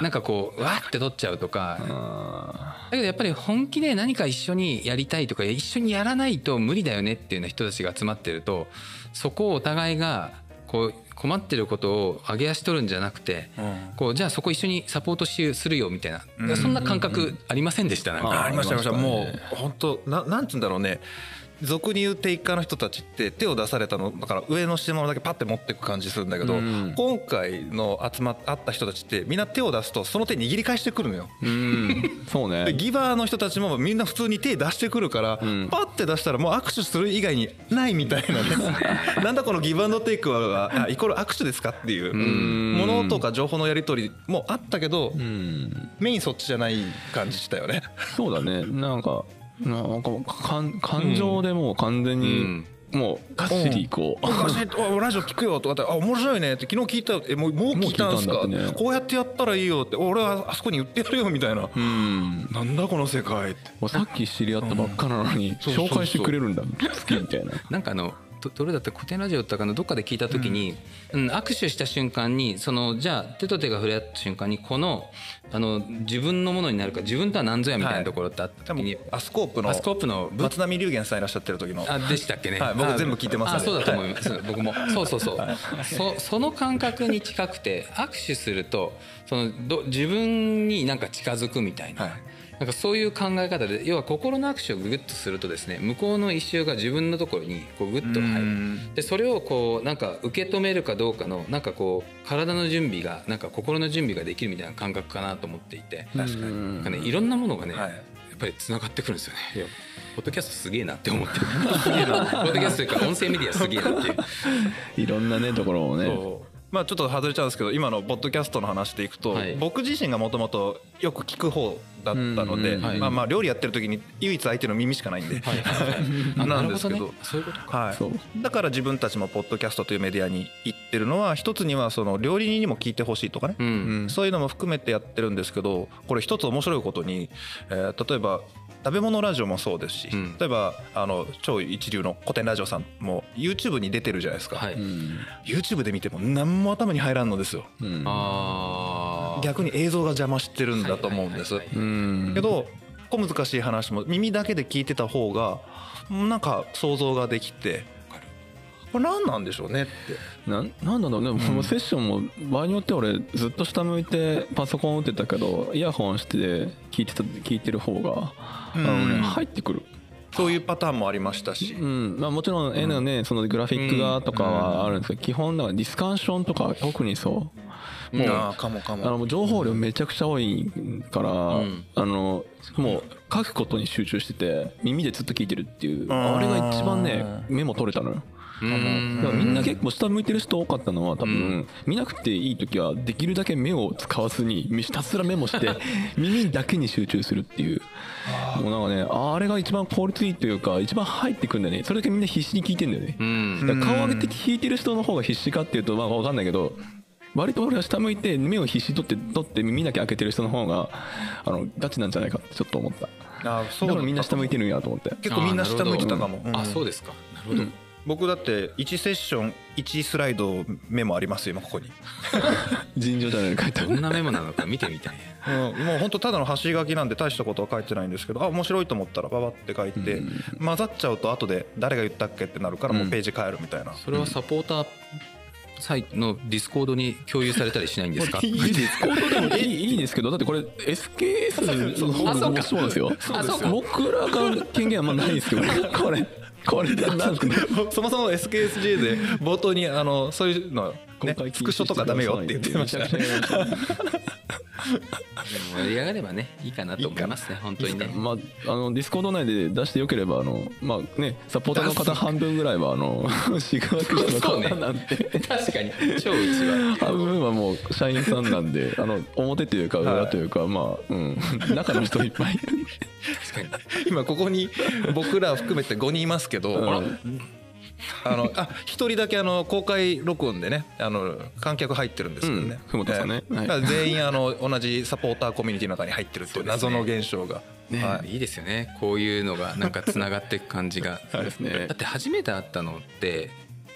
なんかこうわーって取っちゃうとか。あだけどやっぱり本気で何か一緒にやりたいとか一緒にやらないと無理だよねっていうような人たちが集まってるとそこをお互いがこう困ってることを上げ足取るんじゃなくて、こうじゃあそこ一緒にサポートしするよみたいな、うん。そんな感覚ありませんでしたなんありましたありました。もう本当ななんつうんだろうね俗に言うテイカーの人たちって手を出されたのだから上の下のだけパッて持っていく感じするんだけど、うん。今回の集ま会った人たちってみんな手を出すとその手握り返してくるのよ。うん。そうね。でギバーの人たちもみんな普通に手出してくるから、ん。パッて出したらもう握手する以外にないみたいなね。なんだこのギブアンドテイクはあイコール握手ですかっていうん。ものとか情報のやり取りもあったけど、うん。メインそっちじゃない感じしたよね。そうだね。なんかなんか感感情でもう完全にもうがっしりこう、昔おラジオ聞くよとかって「あ面白いね」って昨日聞いたよえもうもう聞いたんすか？ね。こうやってやったらいいよって俺はあそこに言ってやるよみたいな、うん。なんだこの世界って。さっき知り合ったばっかなのに紹介してくれるんだ。好きみたいな。なんかあのどどれだったか古典ラジオだったかなどっかで聞いた時に、うん。握手した瞬間にそのじゃあ手と手が触れ合った瞬間にこのあの自分のものになるか自分とは何ぞやみたいなところってあった時に、アスコープのアスコープのぶ松並龍玄さんいらっしゃってる時の。あでしたっけね、はい僕あ全部聞いてますあそうだと思います、僕も。そうそうそう、そその感覚に近くて握手するとそのど自分になんか近づくみたいな、はいなんかそういう考え方で要は心の握手をグッとするとですね向こうの一周が自分のところにこうグッと入うるん。でそれをこうなんか受け止めるかどうかのなんかこう体の準備がなんか心の準備ができるみたいな感覚かなと思っていて。確かに。かねいろんなものがね、はい。やっぱりつながってくるんですよね。ポッドキャストすげえなって思って。ポッドキャストというか音声メディアすげえなっていう。いろんなねところをねまあちょっと外れちゃうんですけど今のポッドキャストの話でいくと、はい。僕自身がもともとよく聞く方だったので、まあまあ料理やってる時に唯一相手の耳しかないんで、あなんですけど。ね。はい。だから自分たちもポッドキャストというメディアに行ってるのは一つにはその料理人にも聞いてほしいとかね、う。うんん。そういうのも含めてやってるんですけどこれ一つ面白いことに、えー例えば食べ物ラジオもそうですし、うん。例えばあの超一流の古典ラジオさんも YouTube に出てるじゃないですか、はい。うん。YouTube で見ても何も頭に入らんのですよ。うん。逆に映像が邪魔してるんだと思うんです。けど小難しい話も耳だけで聞いてた方がなんか想像ができてこれ何なんでしょうねって。なんなんだろうね、もうセッションも場合によっては俺ずっと下向いてパソコン打ってたけどイヤホンして聞いてた聞いてる方があのねうん入ってくる。そういうパターンもありましたし。うん。まあ、もちろん絵のね、そのグラフィックがとかはあるんですけど、基本だからディスカッションとか特にそう。もうああかもかあものもう情報量めちゃくちゃ多いから、ん。あのもう書くことに集中してて耳でずっと聞いてるっていうあれが一番ねメモ取れたのよみんな結構下向いてる人多かったのは多分、うん。見なくていい時はできるだけ目を使わずにひたすらメモして 耳だけに集中するっていう。もうなんかねあれが一番効率いいというか一番入ってくるんだよね。それだけみんな必死に聞いてんだよね。うん。だから顔上げて聞いてる人の方が必死かっていうとまあ分かんないけど割と俺は下向いて目を必死に取って取って耳だけ開けてる人の方があのガチなんじゃないかってちょっと思った。ああそうだからみんな下向いてるんやと思って。結構みんな下向いてたかも。あ、そうでですか。なるほど。僕だって1セッション1スライドメモありますよ今ここに、尋常じゃないの書いてある。どんなメモなのか見てみたい。うん、もう本当ただの端書きなんで大したことは書いてないんですけどあ面白いと思ったらババって書いて、混ざっちゃうと後で誰が言ったっけってなるからもうページ変えるみたいな、それはサポーターサイトの Discord に共有されたりしないんですか？いいですかでもいいいいですけどだってこれ SKS の方もそうですよ。僕らが権限はあんまないですけどこれこれなんですか ねそもそも SKSJ で冒頭にあのそういうの、ね、スクショとかダメよって言ってましたね。盛り上がればねいいかなと思いますね本当にね。まあ、あの Discord 内で出してよければあの、まあね、サポーターの方半分ぐらいはあの宿泊者の方なんで、確かに。超うちは。半分はもう社員さんなんであの表というか裏というか、まあ、うん、中の人いっぱい。いるんで確かに。今ここに僕ら含めて5人いますけど、うんあのあ一人だけあの公開録音でねあの観客入ってるんですけどね、うんふもとさんね。はい。だから全員あの同じサポーターコミュニティの中に入ってるっていう謎の現象が、ね、はい。い、いですよね。こういうのがなんかつながっていく感じが。そうですね。だって初めて会ったのって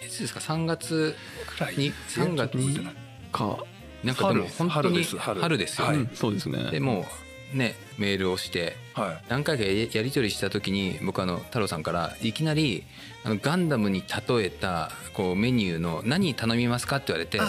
いつですか？3月くらい？に？3月？にか、なんかでも春です。本当に春です。よ。ね、うんそうですね。でもうねメールをしては何回かややり取りした時に僕あの太郎さんからいきなりあのガンダムに例えたこうメニューの何頼みますか？って言われてね。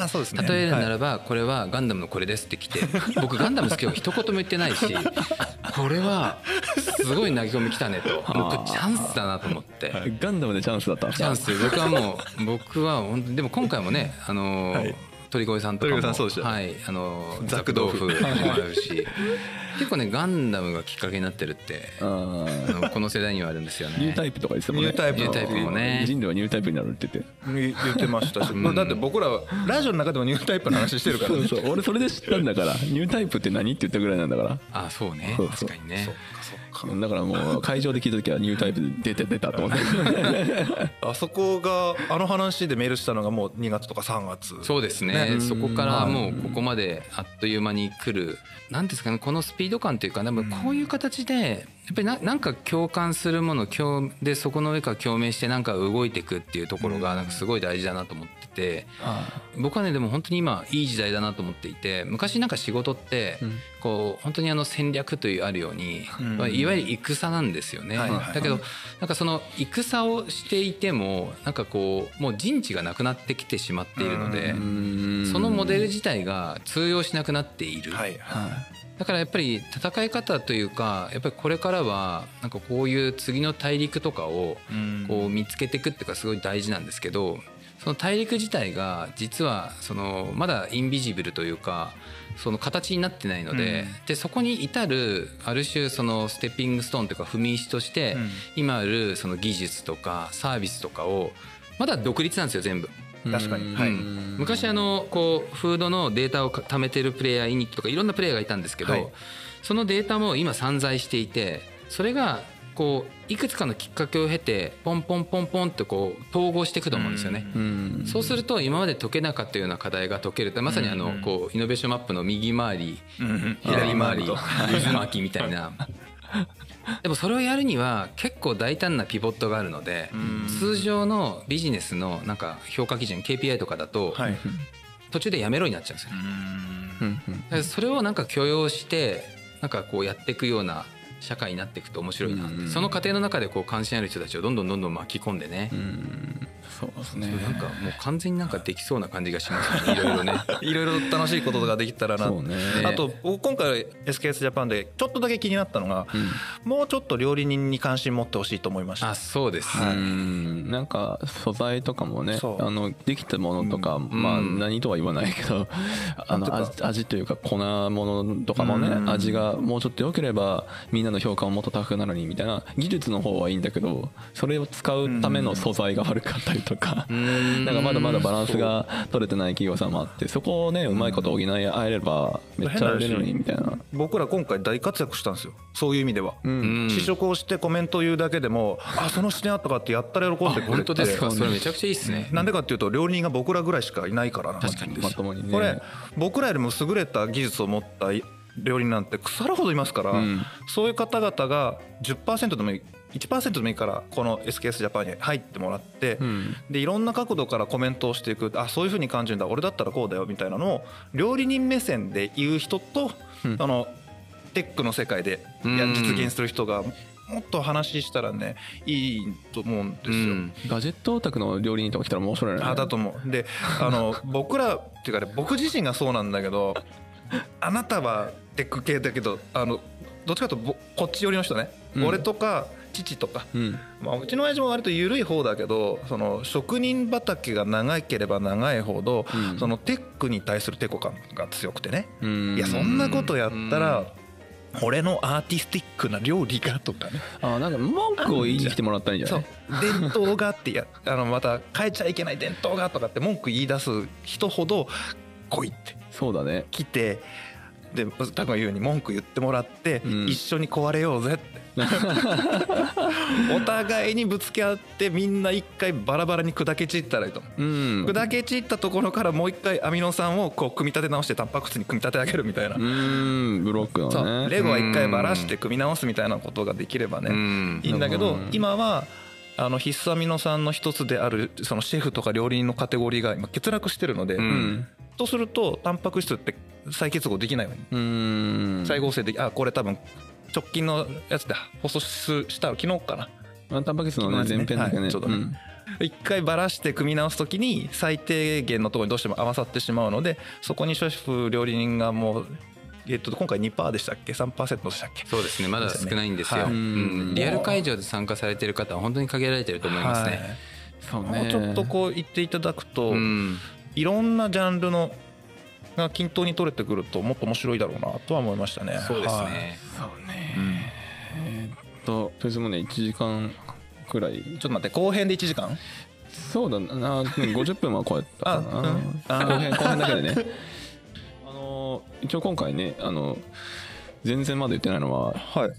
例えるならばこれはガンダムのこれですって来て 僕ガンダム好きは一言も言ってないし これはすごい投げ込み来たねと。僕チャンスだなと思って。ガンダムでチャンスだったチャンス僕はもう僕は本当にでも今回もねあのーはい。鳥越さんとかも鳥越さんそうでしたはいあのーザク豆腐もあるし 結構ねガンダムがきっかけになってるってこの世代にはあるんですよね。ニュータイプとか言ってたもんね。ニュータイプ。ニュータイプ。もね。人類はニュータイプになるって言って。い言ってましたし、まあだって僕らはラジオの中でもニュータイプの話してるからね。そうそう。俺それで知ったんだから。ニュータイプって何って言ったぐらいなんだから。あそうね。そうそう。確かにね。だからもう会場で聞いた時はニュータイプ出て出たと思って。あそこがあの話でメールしたのがもう2月とか3月。そうですね。ね。そこからもうここまであっという間に来る。何ですかねこのスピード感というか多分こういう形でやっぱりななんか共感するもの共でそこの上から共鳴してなんか動いていくっていうところがなんかすごい大事だなと思ってて僕はねでも本当に今いい時代だなと思っていて昔なんか仕事ってこう本当にあの戦略というあるようにうん。まあいわゆる戦なんですよね。はいはいはい。だけどなんかその戦をしていてもなんかこうもう陣地がなくなってきてしまっているのでうそのモデル自体が通用しなくなっている、はいだからやっぱり戦い方というかやっぱりこれからはなんかこういう次の大陸とかをうん。こう見つけていくっていうかすごい大事なんですけどその大陸自体が実はそのまだインビジブルというかその形になってないので,、うん。でそこに至るある種そのステッピングストーンというか踏み石として、うん。今あるその技術とかサービスとかをまだ独立なんですよ全部。確かに。はい。昔あのこうフードのデータを貯めてるプレイヤーイニットとかいろんなプレイヤーがいたんですけど、はい。そのデータも今散在していてそれがこういくつかのきっかけを経てポンポンポンポンとこう統合していくと思うんですよね。うん。そうすると今まで解けなかったような課題が解ける。まさにあのこうイノベーションマップの右回りうん。左回りと。渦巻きみたいな でもそれをやるには結構大胆なピボットがあるのでうん。通常のビジネスのなんか評価基準 KPI とかだとはい。途中でやめろになっちゃうんですよ。ねそれをなんか許容してなんかこうやっていくような社会になっていくと面白いなって、うん。その過程の中でこう関心ある人たちをどんどんどんどん巻き込んでね、うんそうですね。なんかもう完全になんかできそうな感じがしますね。いろいろね。いろいろ楽しいことができたらな。そうね。あと僕今回 SKS ジャパンでちょっとだけ気になったのがもうちょっと料理人に関心持ってほしいと思いました。あそうです、うん。なんか素材とかもねあのできたものとか、ん。まあうん。何とは言わないけどあの味味というか粉ものとかもねうん。味がもうちょっと良ければみんなの評価ももっと高くなるのにみたいな技術の方はいいんだけどそれを使うための素材が悪かったりとかん。なんかまだまだバランスが取れてない企業さんもあってそこをねうまいこと補い合えればめっちゃ売れるのにみたいな。僕ら今回大活躍したんですよ。そういう意味では、うん。試食をしてコメントを言うだけでもあその視点あったかってやったら喜んでくれて。本当ですか？それめちゃくちゃいいですね。なんでかっていうと料理人が僕らぐらいしかいないからなんです確かにまともにね。これ僕らよりも優れた技術を持った料理人なんて腐るほどいますから、うん。そういう方々が10%でもいい1%でもいいからこの SKS ジャパンに入ってもらって、うん。でいろんな角度からコメントをしていくあそういうふうに感じるんだ俺だったらこうだよみたいなのを料理人目線で言う人と、うん。あのテックの世界で実現する人がもっと話したらねいいと思うんですよ。うん。ガジェットオタクの料理人とか来たら面白いね。あだと思う。であの僕らっていうかね僕自身がそうなんだけどあなたはテック系だけどあのどっちかというとぼこっち寄りの人ね、うん。俺とか父とか、うん。まあ、うちの親父も割と緩い方だけどその職人畑が長ければ長いほど、うん。そのテックに対するテコ感が強くてね、うん。いやそんなことやったら、俺のアーティスティックな料理がとかね。あなんか文句を言いに来てもらったんじゃそない？う。伝統がってやあのまた変えちゃいけない伝統がとかって文句言い出す人ほど来いってそうだね。来てでタコが言うように文句言ってもらって、うん。一緒に壊れようぜって。お互いにぶつけ合ってみんな一回バラバラに砕け散ったらいいと。思う。うん。砕け散ったところからもう一回アミノ酸をこう組み立て直してタンパク質に組み立て上げるみたいな、うん。ブロックのね。レゴは一回ばらして組み直すみたいなことができればね、うん。いいんだけど、うん今はあの必須アミノ酸の一つであるそのシェフとか料理人のカテゴリーが今欠落してるので、うんうんとするとタンパク質って再結合できないように。うーん。再合成できあこれ多分直近のやつで放送した昨日かな。まあタンパク質のね前編だけね。はいそうん。一回ばらして組み直す時に最低限のところにどうしても合わさってしまうのでそこにシェフ料理人がもうえっと今回2%でしたっけ？3%でしたっけ？そうですね。まだ少ないんですよ、はい。うん。リアル会場で参加されてる方は本当に限られてると思いますね、そうね。もうちょっとこう言っていただくと、うんいろんなジャンルのが均等に取れてくるともっと面白いだろうなとは思いましたね。そうですはい。ね、そうね。えーっととりあえずもうね1時間くらい。ちょっと待って後編で1時間？そうだな。50分は超えたかな。あうん。あ後編後編だけでね。あの一応今回ねあの全然まだ言ってないのははい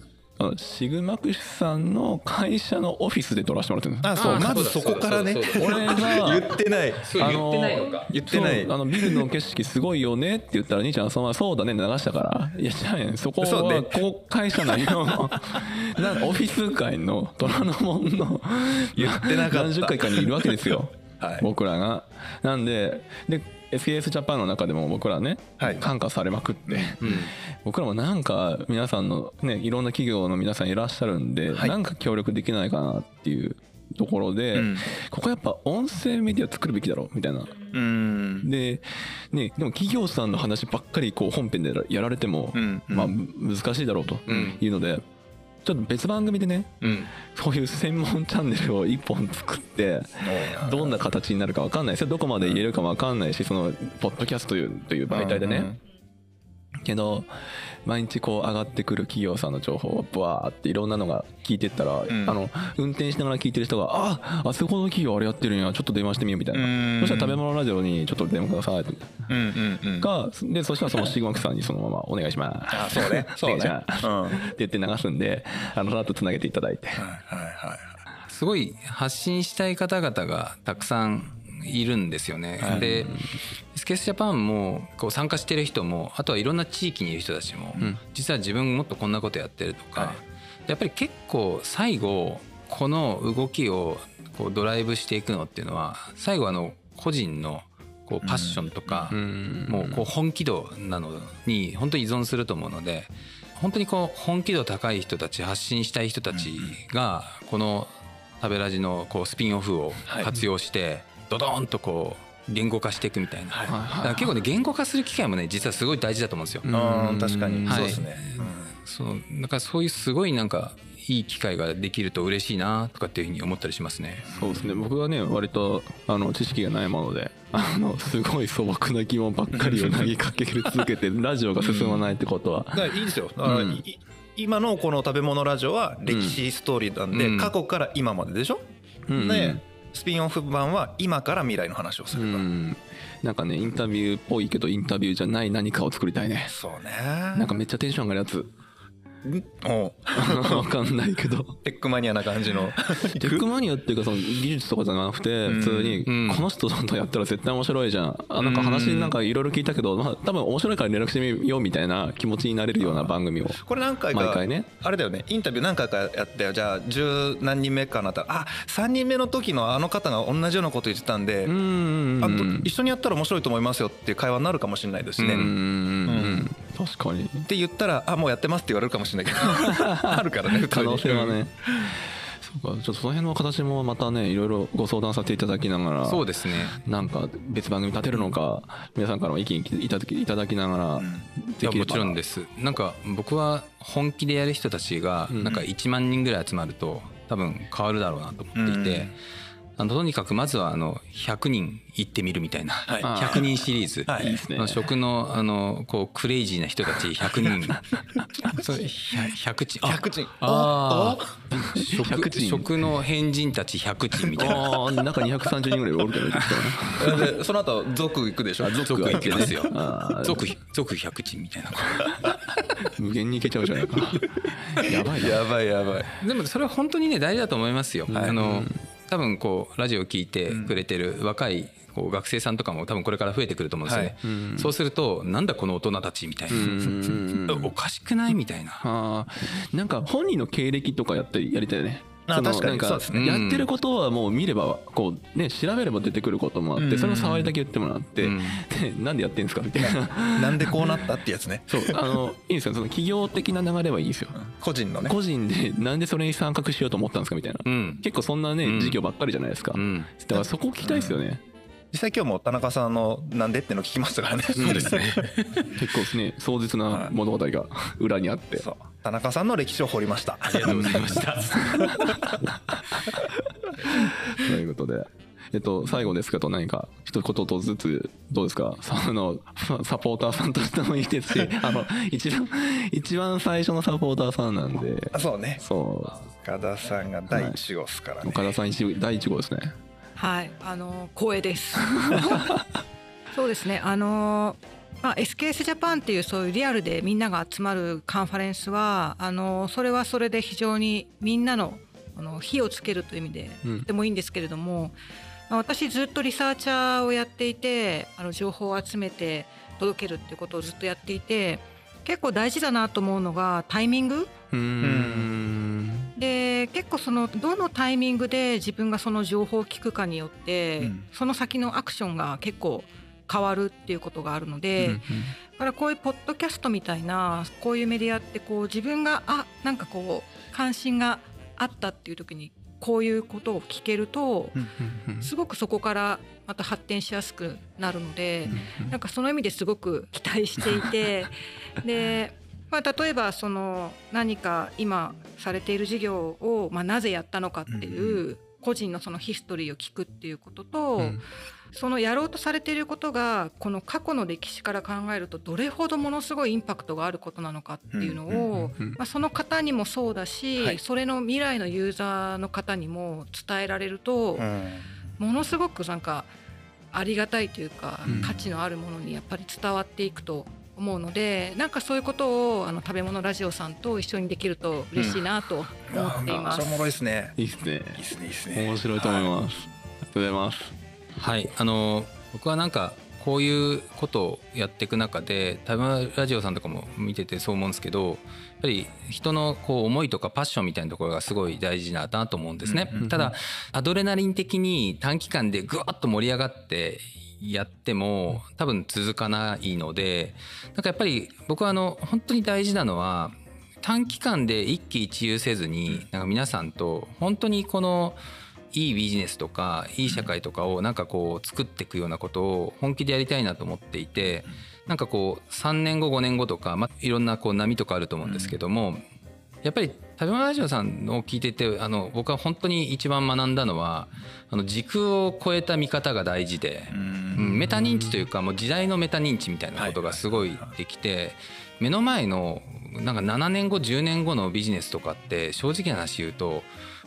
シグマクシさんの会社のオフィスで撮らせてもらってるんです。あそうあまずそこからね。俺が 言ってない。そう言ってないのか。言ってない。あのビルの景色すごいよねって言ったら兄ちゃんそのままそうだね流したから。いやじゃあねそこそうね。はこう会社内の なんかオフィス街の虎ノ門の言ってなかった。何十回かにいるわけですよ、はい。僕らが。なんでで SKS ジャパンの中でも僕らね、はい。感化されまくって、うん。僕らもなんか皆さんのねいろんな企業の皆さんいらっしゃるんで、はい。なんか協力できないかなっていうところで、うん。ここやっぱ音声メディア作るべきだろうみたいな。うん。で,、ね、でも企業さんの話ばっかりこう本編でやられても、うん。うん。まあ、む難しいだろうとうん。いうので、ちょっと別番組でねうん。そういう専門チャンネルを一本作ってどんな形になるか分かんない。ですよどこまで入れるかも分かんないしそのポッドキャストというという媒体でね、けど毎日こう上がってくる企業さんの情報をブワーっていろんなのが聞いてったら、ん。あの運転しながら聞いてる人が「ああそこの企業あれやってるんやちょっと電話してみよう」みたいな。うん。そしたら食べ物ラジオにちょっと電話くださいってうんうんうん。がでそしたらそのシグマクさんにそのままお願いします。あ そうね。そうね。じゃあうん。って言って流すんであのその後つなげていただいて。はいはいはい。すごい発信したい方々がたくさんいるんですよね。で SKS ジャパンもこう参加してる人もあとはいろんな地域にいる人たちも、ん。実は自分もっとこんなことやってるとか、はい。やっぱり結構最後この動きをこうドライブしていくのっていうのは最後あの個人のこうパッションとか、ん。もうこう本気度なのに本当に依存すると思うので本当にこう本気度高い人たち発信したい人たちがこの食べラジのこうスピンオフを活用してドドーンとこう言語化していくみたいな、だから結構ね言語化する機会もね実はすごい大事だと思うんですよ。うん。確かに。はい。そうですね。そうだからそういうすごいなんかいい機会ができると嬉しいなとかっていうふうに思ったりしますね。そうですね。僕はね割とあの知識がないものであのすごい素朴な疑問ばっかりを投げかけ続けて ラジオが進まないってことは。だからいいですよ。だからうん。い今のこの食べ物ラジオは歴史ストーリーなんで、うん。過去から今まででしょ、うん。でスピンオフ版は今から未来の話をすうるから、ん。なんかねインタビューっぽいけどインタビューじゃない何かを作りたいね。そうね。なんかめっちゃテンション上がるやつおうわかんないけど。テックマニアな感じの。テックマニアっていうかその技術とかじゃなくて普通にうん。この人とやったら絶対面白いじゃん。あなんか話なんかいろいろ聞いたけどまあ多分面白いから連絡してみようみたいな気持ちになれるような番組を。これ何回か毎回ね。あれだよね。インタビュー何回かやってじゃあ十何人目かなったらあ3人目の時のあの方が同じようなこと言ってたんで、あとうん一緒にやったら面白いと思いますよっていう会話になるかもしれないですね、うん確かに。って言ったらあもうやってますって言われるかもしれないけど。あるからね可に。能性はね。そうか。ちょっとその辺の形もまたねいろいろご相談させていただきながらそうですね。なんか別番組立てるのか皆さんからも意見いただきいただきながらいできれば。やもちろんです。なんか僕は本気でやる人たちがなんか1万人ぐらい集まると多分変わるだろうなと思っていて、あのとにかくまずはあの100人行ってみるみたいな、はい。100人シリーズ、はい。の食のあのこうクレイジーな人たち100人 そう100人あ100人あお食100人食の変人たち100人みたいな。ああ中230人ぐらいおるけど。おでその後族行くでしょ？族行きますよ。族族100人みたいな。無限にいけちゃうじゃないか。やばいな。やばいやばい。でもそれは本当にね大事だと思いますよ。あの多分こうラジオを聞いてくれてる若いこう学生さんとかも多分これから増えてくると思うんですよね。そうするとなんだこの大人たちみたいな、おかしくないみたいな。なんか本人の経歴とかやってやりたいよねあ確かにかそうですね。やってることはもう見ればこうね調べれば出てくることもあっうんてそれを触りだけ言ってもらってうん。でなんでやってんですかみたいな。なんでこうなったってやつね。そうあのいいんですよ。その企業的な流れはいいんですよ。個人のね。個人でなんでそれに参画しようと思ったんですかみたいな。うん。結構そんなうん。ね事業ばっかりじゃないですか。うん。だからそこ聞きたいですよね。実際今日も田中さんのなんでっての聞きましたからね。そうですね結構ね壮絶な物語が裏にあって。そう田中さんの歴史を掘りました。ありがとうございました。ということで。えっと、最後ですけど何か一言ずつどうですか？そのササポーターさんとしてもいいですし あの一番一番最初のサポーターさんなんで。あそうね。そ岡田さんが第一号っすからね、う岡田さん一第一号ですね。はい、あの光栄です。そうですね。あのまあ SKS ジャパンっていうそういうリアルでみんなが集まるカンファレンスはあのそれはそれで非常にみんなのあの火をつけるという意味でうん。とてもいいんですけれども、まあ私ずっとリサーチャーをやっていてあの情報を集めて届けるっていうことをずっとやっていて結構大事だなと思うのがタイミング。で結構そのどのタイミングで自分がその情報を聞くかによって、うん。その先のアクションが結構変わるっていうことがあるので、うんだからこういうポッドキャストみたいなこういうメディアってこう自分があなんかこう関心があったっていう時にこういうことを聞けるとうんうんすごくそこからまた発展しやすくなるので、なんかその意味ですごく期待していて で、まあ、例えばその何か今されている事業を、まあ、なぜやったのかっていう個人のそのヒストリーを聞くっていうことと、うんそのやろうとされていることがこの過去の歴史から考えるとどれほどものすごいインパクトがあることなのかっていうのを、うんうんうんまあ、その方にもそうだし、はい。それの未来のユーザーの方にも伝えられると。うん。ものすごくなんかありがたいというか、うん。価値のあるものにやっぱり伝わっていくと思うのでなんかそういうことをあの食べ物ラジオさんと一緒にできると嬉しいなと思っています。あーそれおもろいですね。いいですね。いいですねいいですね。面白いと思います。ありがとうございますはい。あの僕はなんかこういうことをやっていく中でタイムラジオさんとかも見ててそう思うんですけどやっぱり人のこう思いとかパッションみたいなところがすごい大事だなと思うんですね。うんうんうんただアドレナリン的に短期間でぐわっと盛り上がってやっても多分続かないのでなんかやっぱり僕はあの本当に大事なのは短期間で一喜一憂せずになんか皆さんと本当にこのいいビジネスとかいい社会とかをなんかこう作っていくようなことを本気でやりたいなと思っていてなんかこう3年後5年後とか、まあ、いろんなこう波とかあると思うんですけどもやっぱり食べ物ラジオさんを聞いててあの僕は本当に一番学んだのはあの時空を超えた見方が大事で。うんメタ認知というかもう時代のメタ認知みたいなことがすごいできて目の前のなんか7年後10年後のビジネスとかって正直な話言うと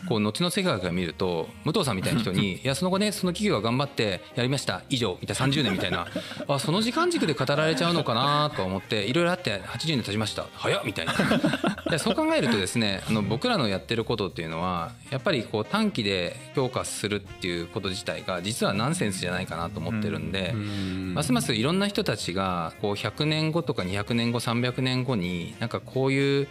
こう後の世界から見ると武藤さんみたいな人に「いやその後ねその企業が頑張ってやりました以上」みたいな30年みたいな。あその時間軸で語られちゃうのかなと思っていろいろあって80年経ちました。早っみたいな。でそう考えるとですねあの僕らのやってることっていうのはやっぱりこう短期で評価するっていうこと自体が実はナンセンスじゃないかなと思ってるんで。ますますいろんな人たちがこう100年後とか200年後300年後になんかこういう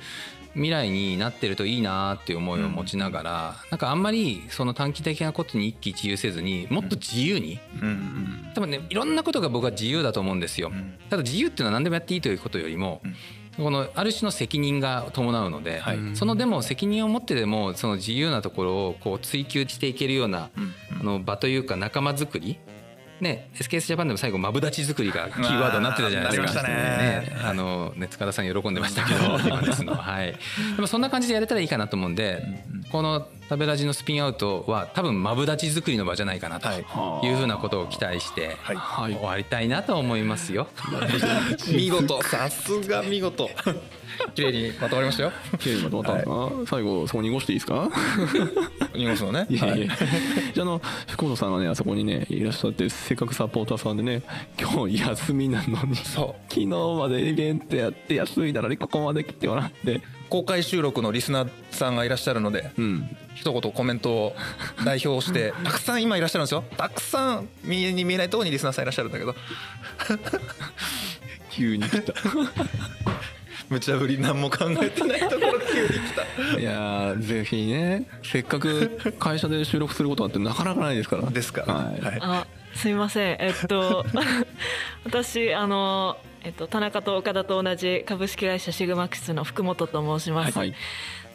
未来になってるといいなっていう思いを持ちながらなんかあんまりその短期的なことに一喜一憂せずにもっと自由にうんうん。多分ねいろんなことが僕は自由だと思うんですよ。うん。ただ自由っていうのは何でもやっていいということよりもこのある種の責任が伴うのではい。そのでも責任を持ってでもその自由なところをこう追求していけるようなうん。あの場というか仲間作りね SKS ジャパンでも最後マブダチ作りがキーワードになってたじゃないですか。ね。あのね塚田さん喜んでましたけど今ですのはい。でもそんな感じでやれたらいいかなと思うんで、この食べラジのスピンアウトは多分マブダチ作りの場じゃないかなとい。うふうなことを期待して終わりたいなと思いますよ。見事。さすが見事綺麗にまとまりましたよ。経緯まとまった。のかな、最後そこ濁していいですか？濁すのね。いやいや、はい。じゃああの福本さんがねあそこにねいらっしゃってせっかくサポーターさんでね今日休みなのにそう。昨日までイベントやって休みなのにここまで来てもらって。公開収録のリスナーさんがいらっしゃるのでうん。一言コメントを代表して たくさん今いらっしゃるんですよ。たくさん見えに見えないところにリスナーさんいらっしゃるんだけど。急に来た無茶ぶり何も考えてないところいやーぜひねせっかく会社で収録することなんてなかなかないですから。ですから。はい。はい。あすみません。えっと 私あのえっと田中と岡田と同じ株式会社シグマックスの福本と申します、はい。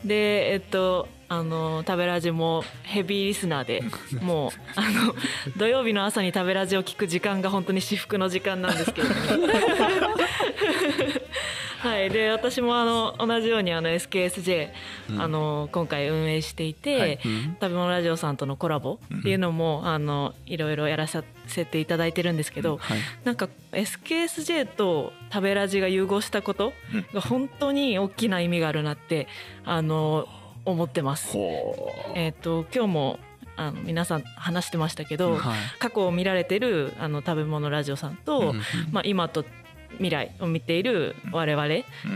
でえっとあの食べラジもヘビーリスナーで もうあの土曜日の朝に食べラジを聞く時間が本当に至福の時間なんですけれども はい。で私もあの同じようにあの SKSJ、あの今回運営していて、はい。うん。食べ物ラジオさんとのコラボっていうのも、あのいろいろやらさせていただいてるんですけど、はい。なんか SKSJ と食べラジが融合したことが本当に大きな意味があるなってあの思ってます。ほえっ、と今日もあの皆さん話してましたけうど、はい。過去を見られてるあの食べ物ラジオさんと、うん。まあ、今と未来を見ている我々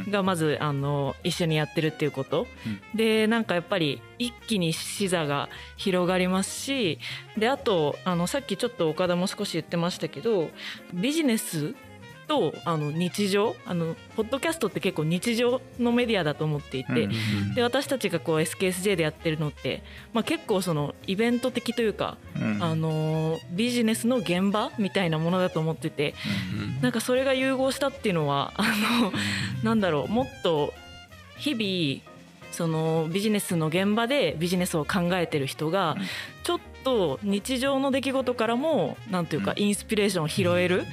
がまずあの一緒にやってるっていうこと、でなんかやっぱり一気に視座が広がりますしであとあのさっきちょっと岡田も少し言ってましたけどビジネスとあの日常あのポッドキャストって結構日常のメディアだと思っていて、うんで私たちがこう SKSJ でやってるのって、まあ、結構そのイベント的というか、うん。あのービジネスの現場みたいなものだと思っててなんかそれが融合したっていうのはあのなんだろうもっと日々そのビジネスの現場でビジネスを考えてる人がちょっと日常の出来事からもなんというかインスピレーションを拾える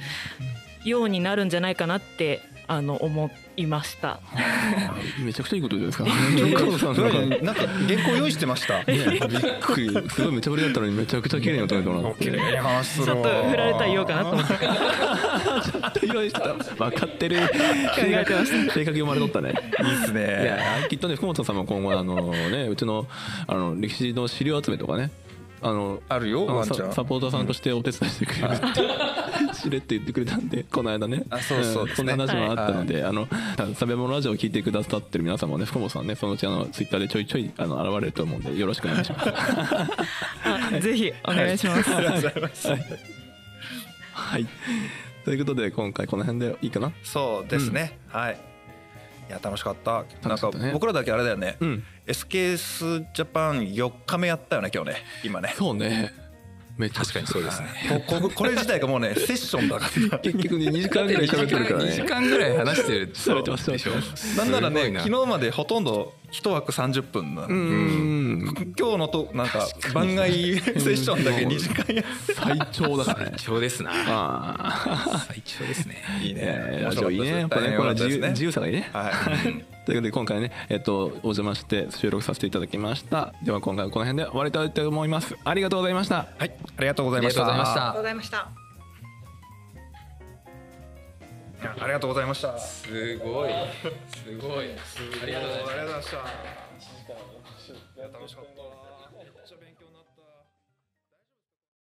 ようになるんじっなかなってあの思いました。めちゃくちゃいいことじゃないですか。加藤さんそれなんかなんか原稿用意してました。ねびっくり。すごい無茶ぶりだったのにめちゃくちゃ綺麗に撮れたなって綺麗に話するちょっと振られたら言おうかなと思って。用意した。分かってる。性格性格読まれとったね。いいっすいねやきっとね福本さんも今後あのねうちのあの歴史の資料集めとかね。あのあるよあのワンちゃん。ササポーターさんとしてお手伝いしてくれるって、知れって言ってくれたんで この間ね。あそうそうんそんな話もあったので、あの食べ物ラジオを聞いてくださってる皆さんもね福本さんねそのうちあのツイッターでちょいちょいあの現れると思うんでよろしくお願いします。あ ぜひお願いします。はい。ということで今回この辺でいいかな？そうですね、はい。いや楽しかった。なんか僕らだけあれだよね、うん。SKS ジャパン4日目やったよね今日ね。今ね。そうねめ確かにそうですね。こここれ自体がもうねセッションだから。結局ね2時間ぐらい喋ってるから2時ね間ぐらい話してるされてますでしょ？なんならね昨日までほとんど一枠30分なの、うん。今日のとなんか番外セッションだけ2時間やっ最長だからね。最長ですな。あ最長ですね。いいね。えラジオいいね。やっぱね面これは自由白かったですね。自由さがいいね。はいということで今回ねえっとお邪魔して収録させていただきました。では今回はこの辺で終わりたいと思います。ありがとうございました。はいありがとうござありいました。がとうございました。ございました。ありがとうございました。すごい。すごい。ありがとうございますありがとうございました。楽しかった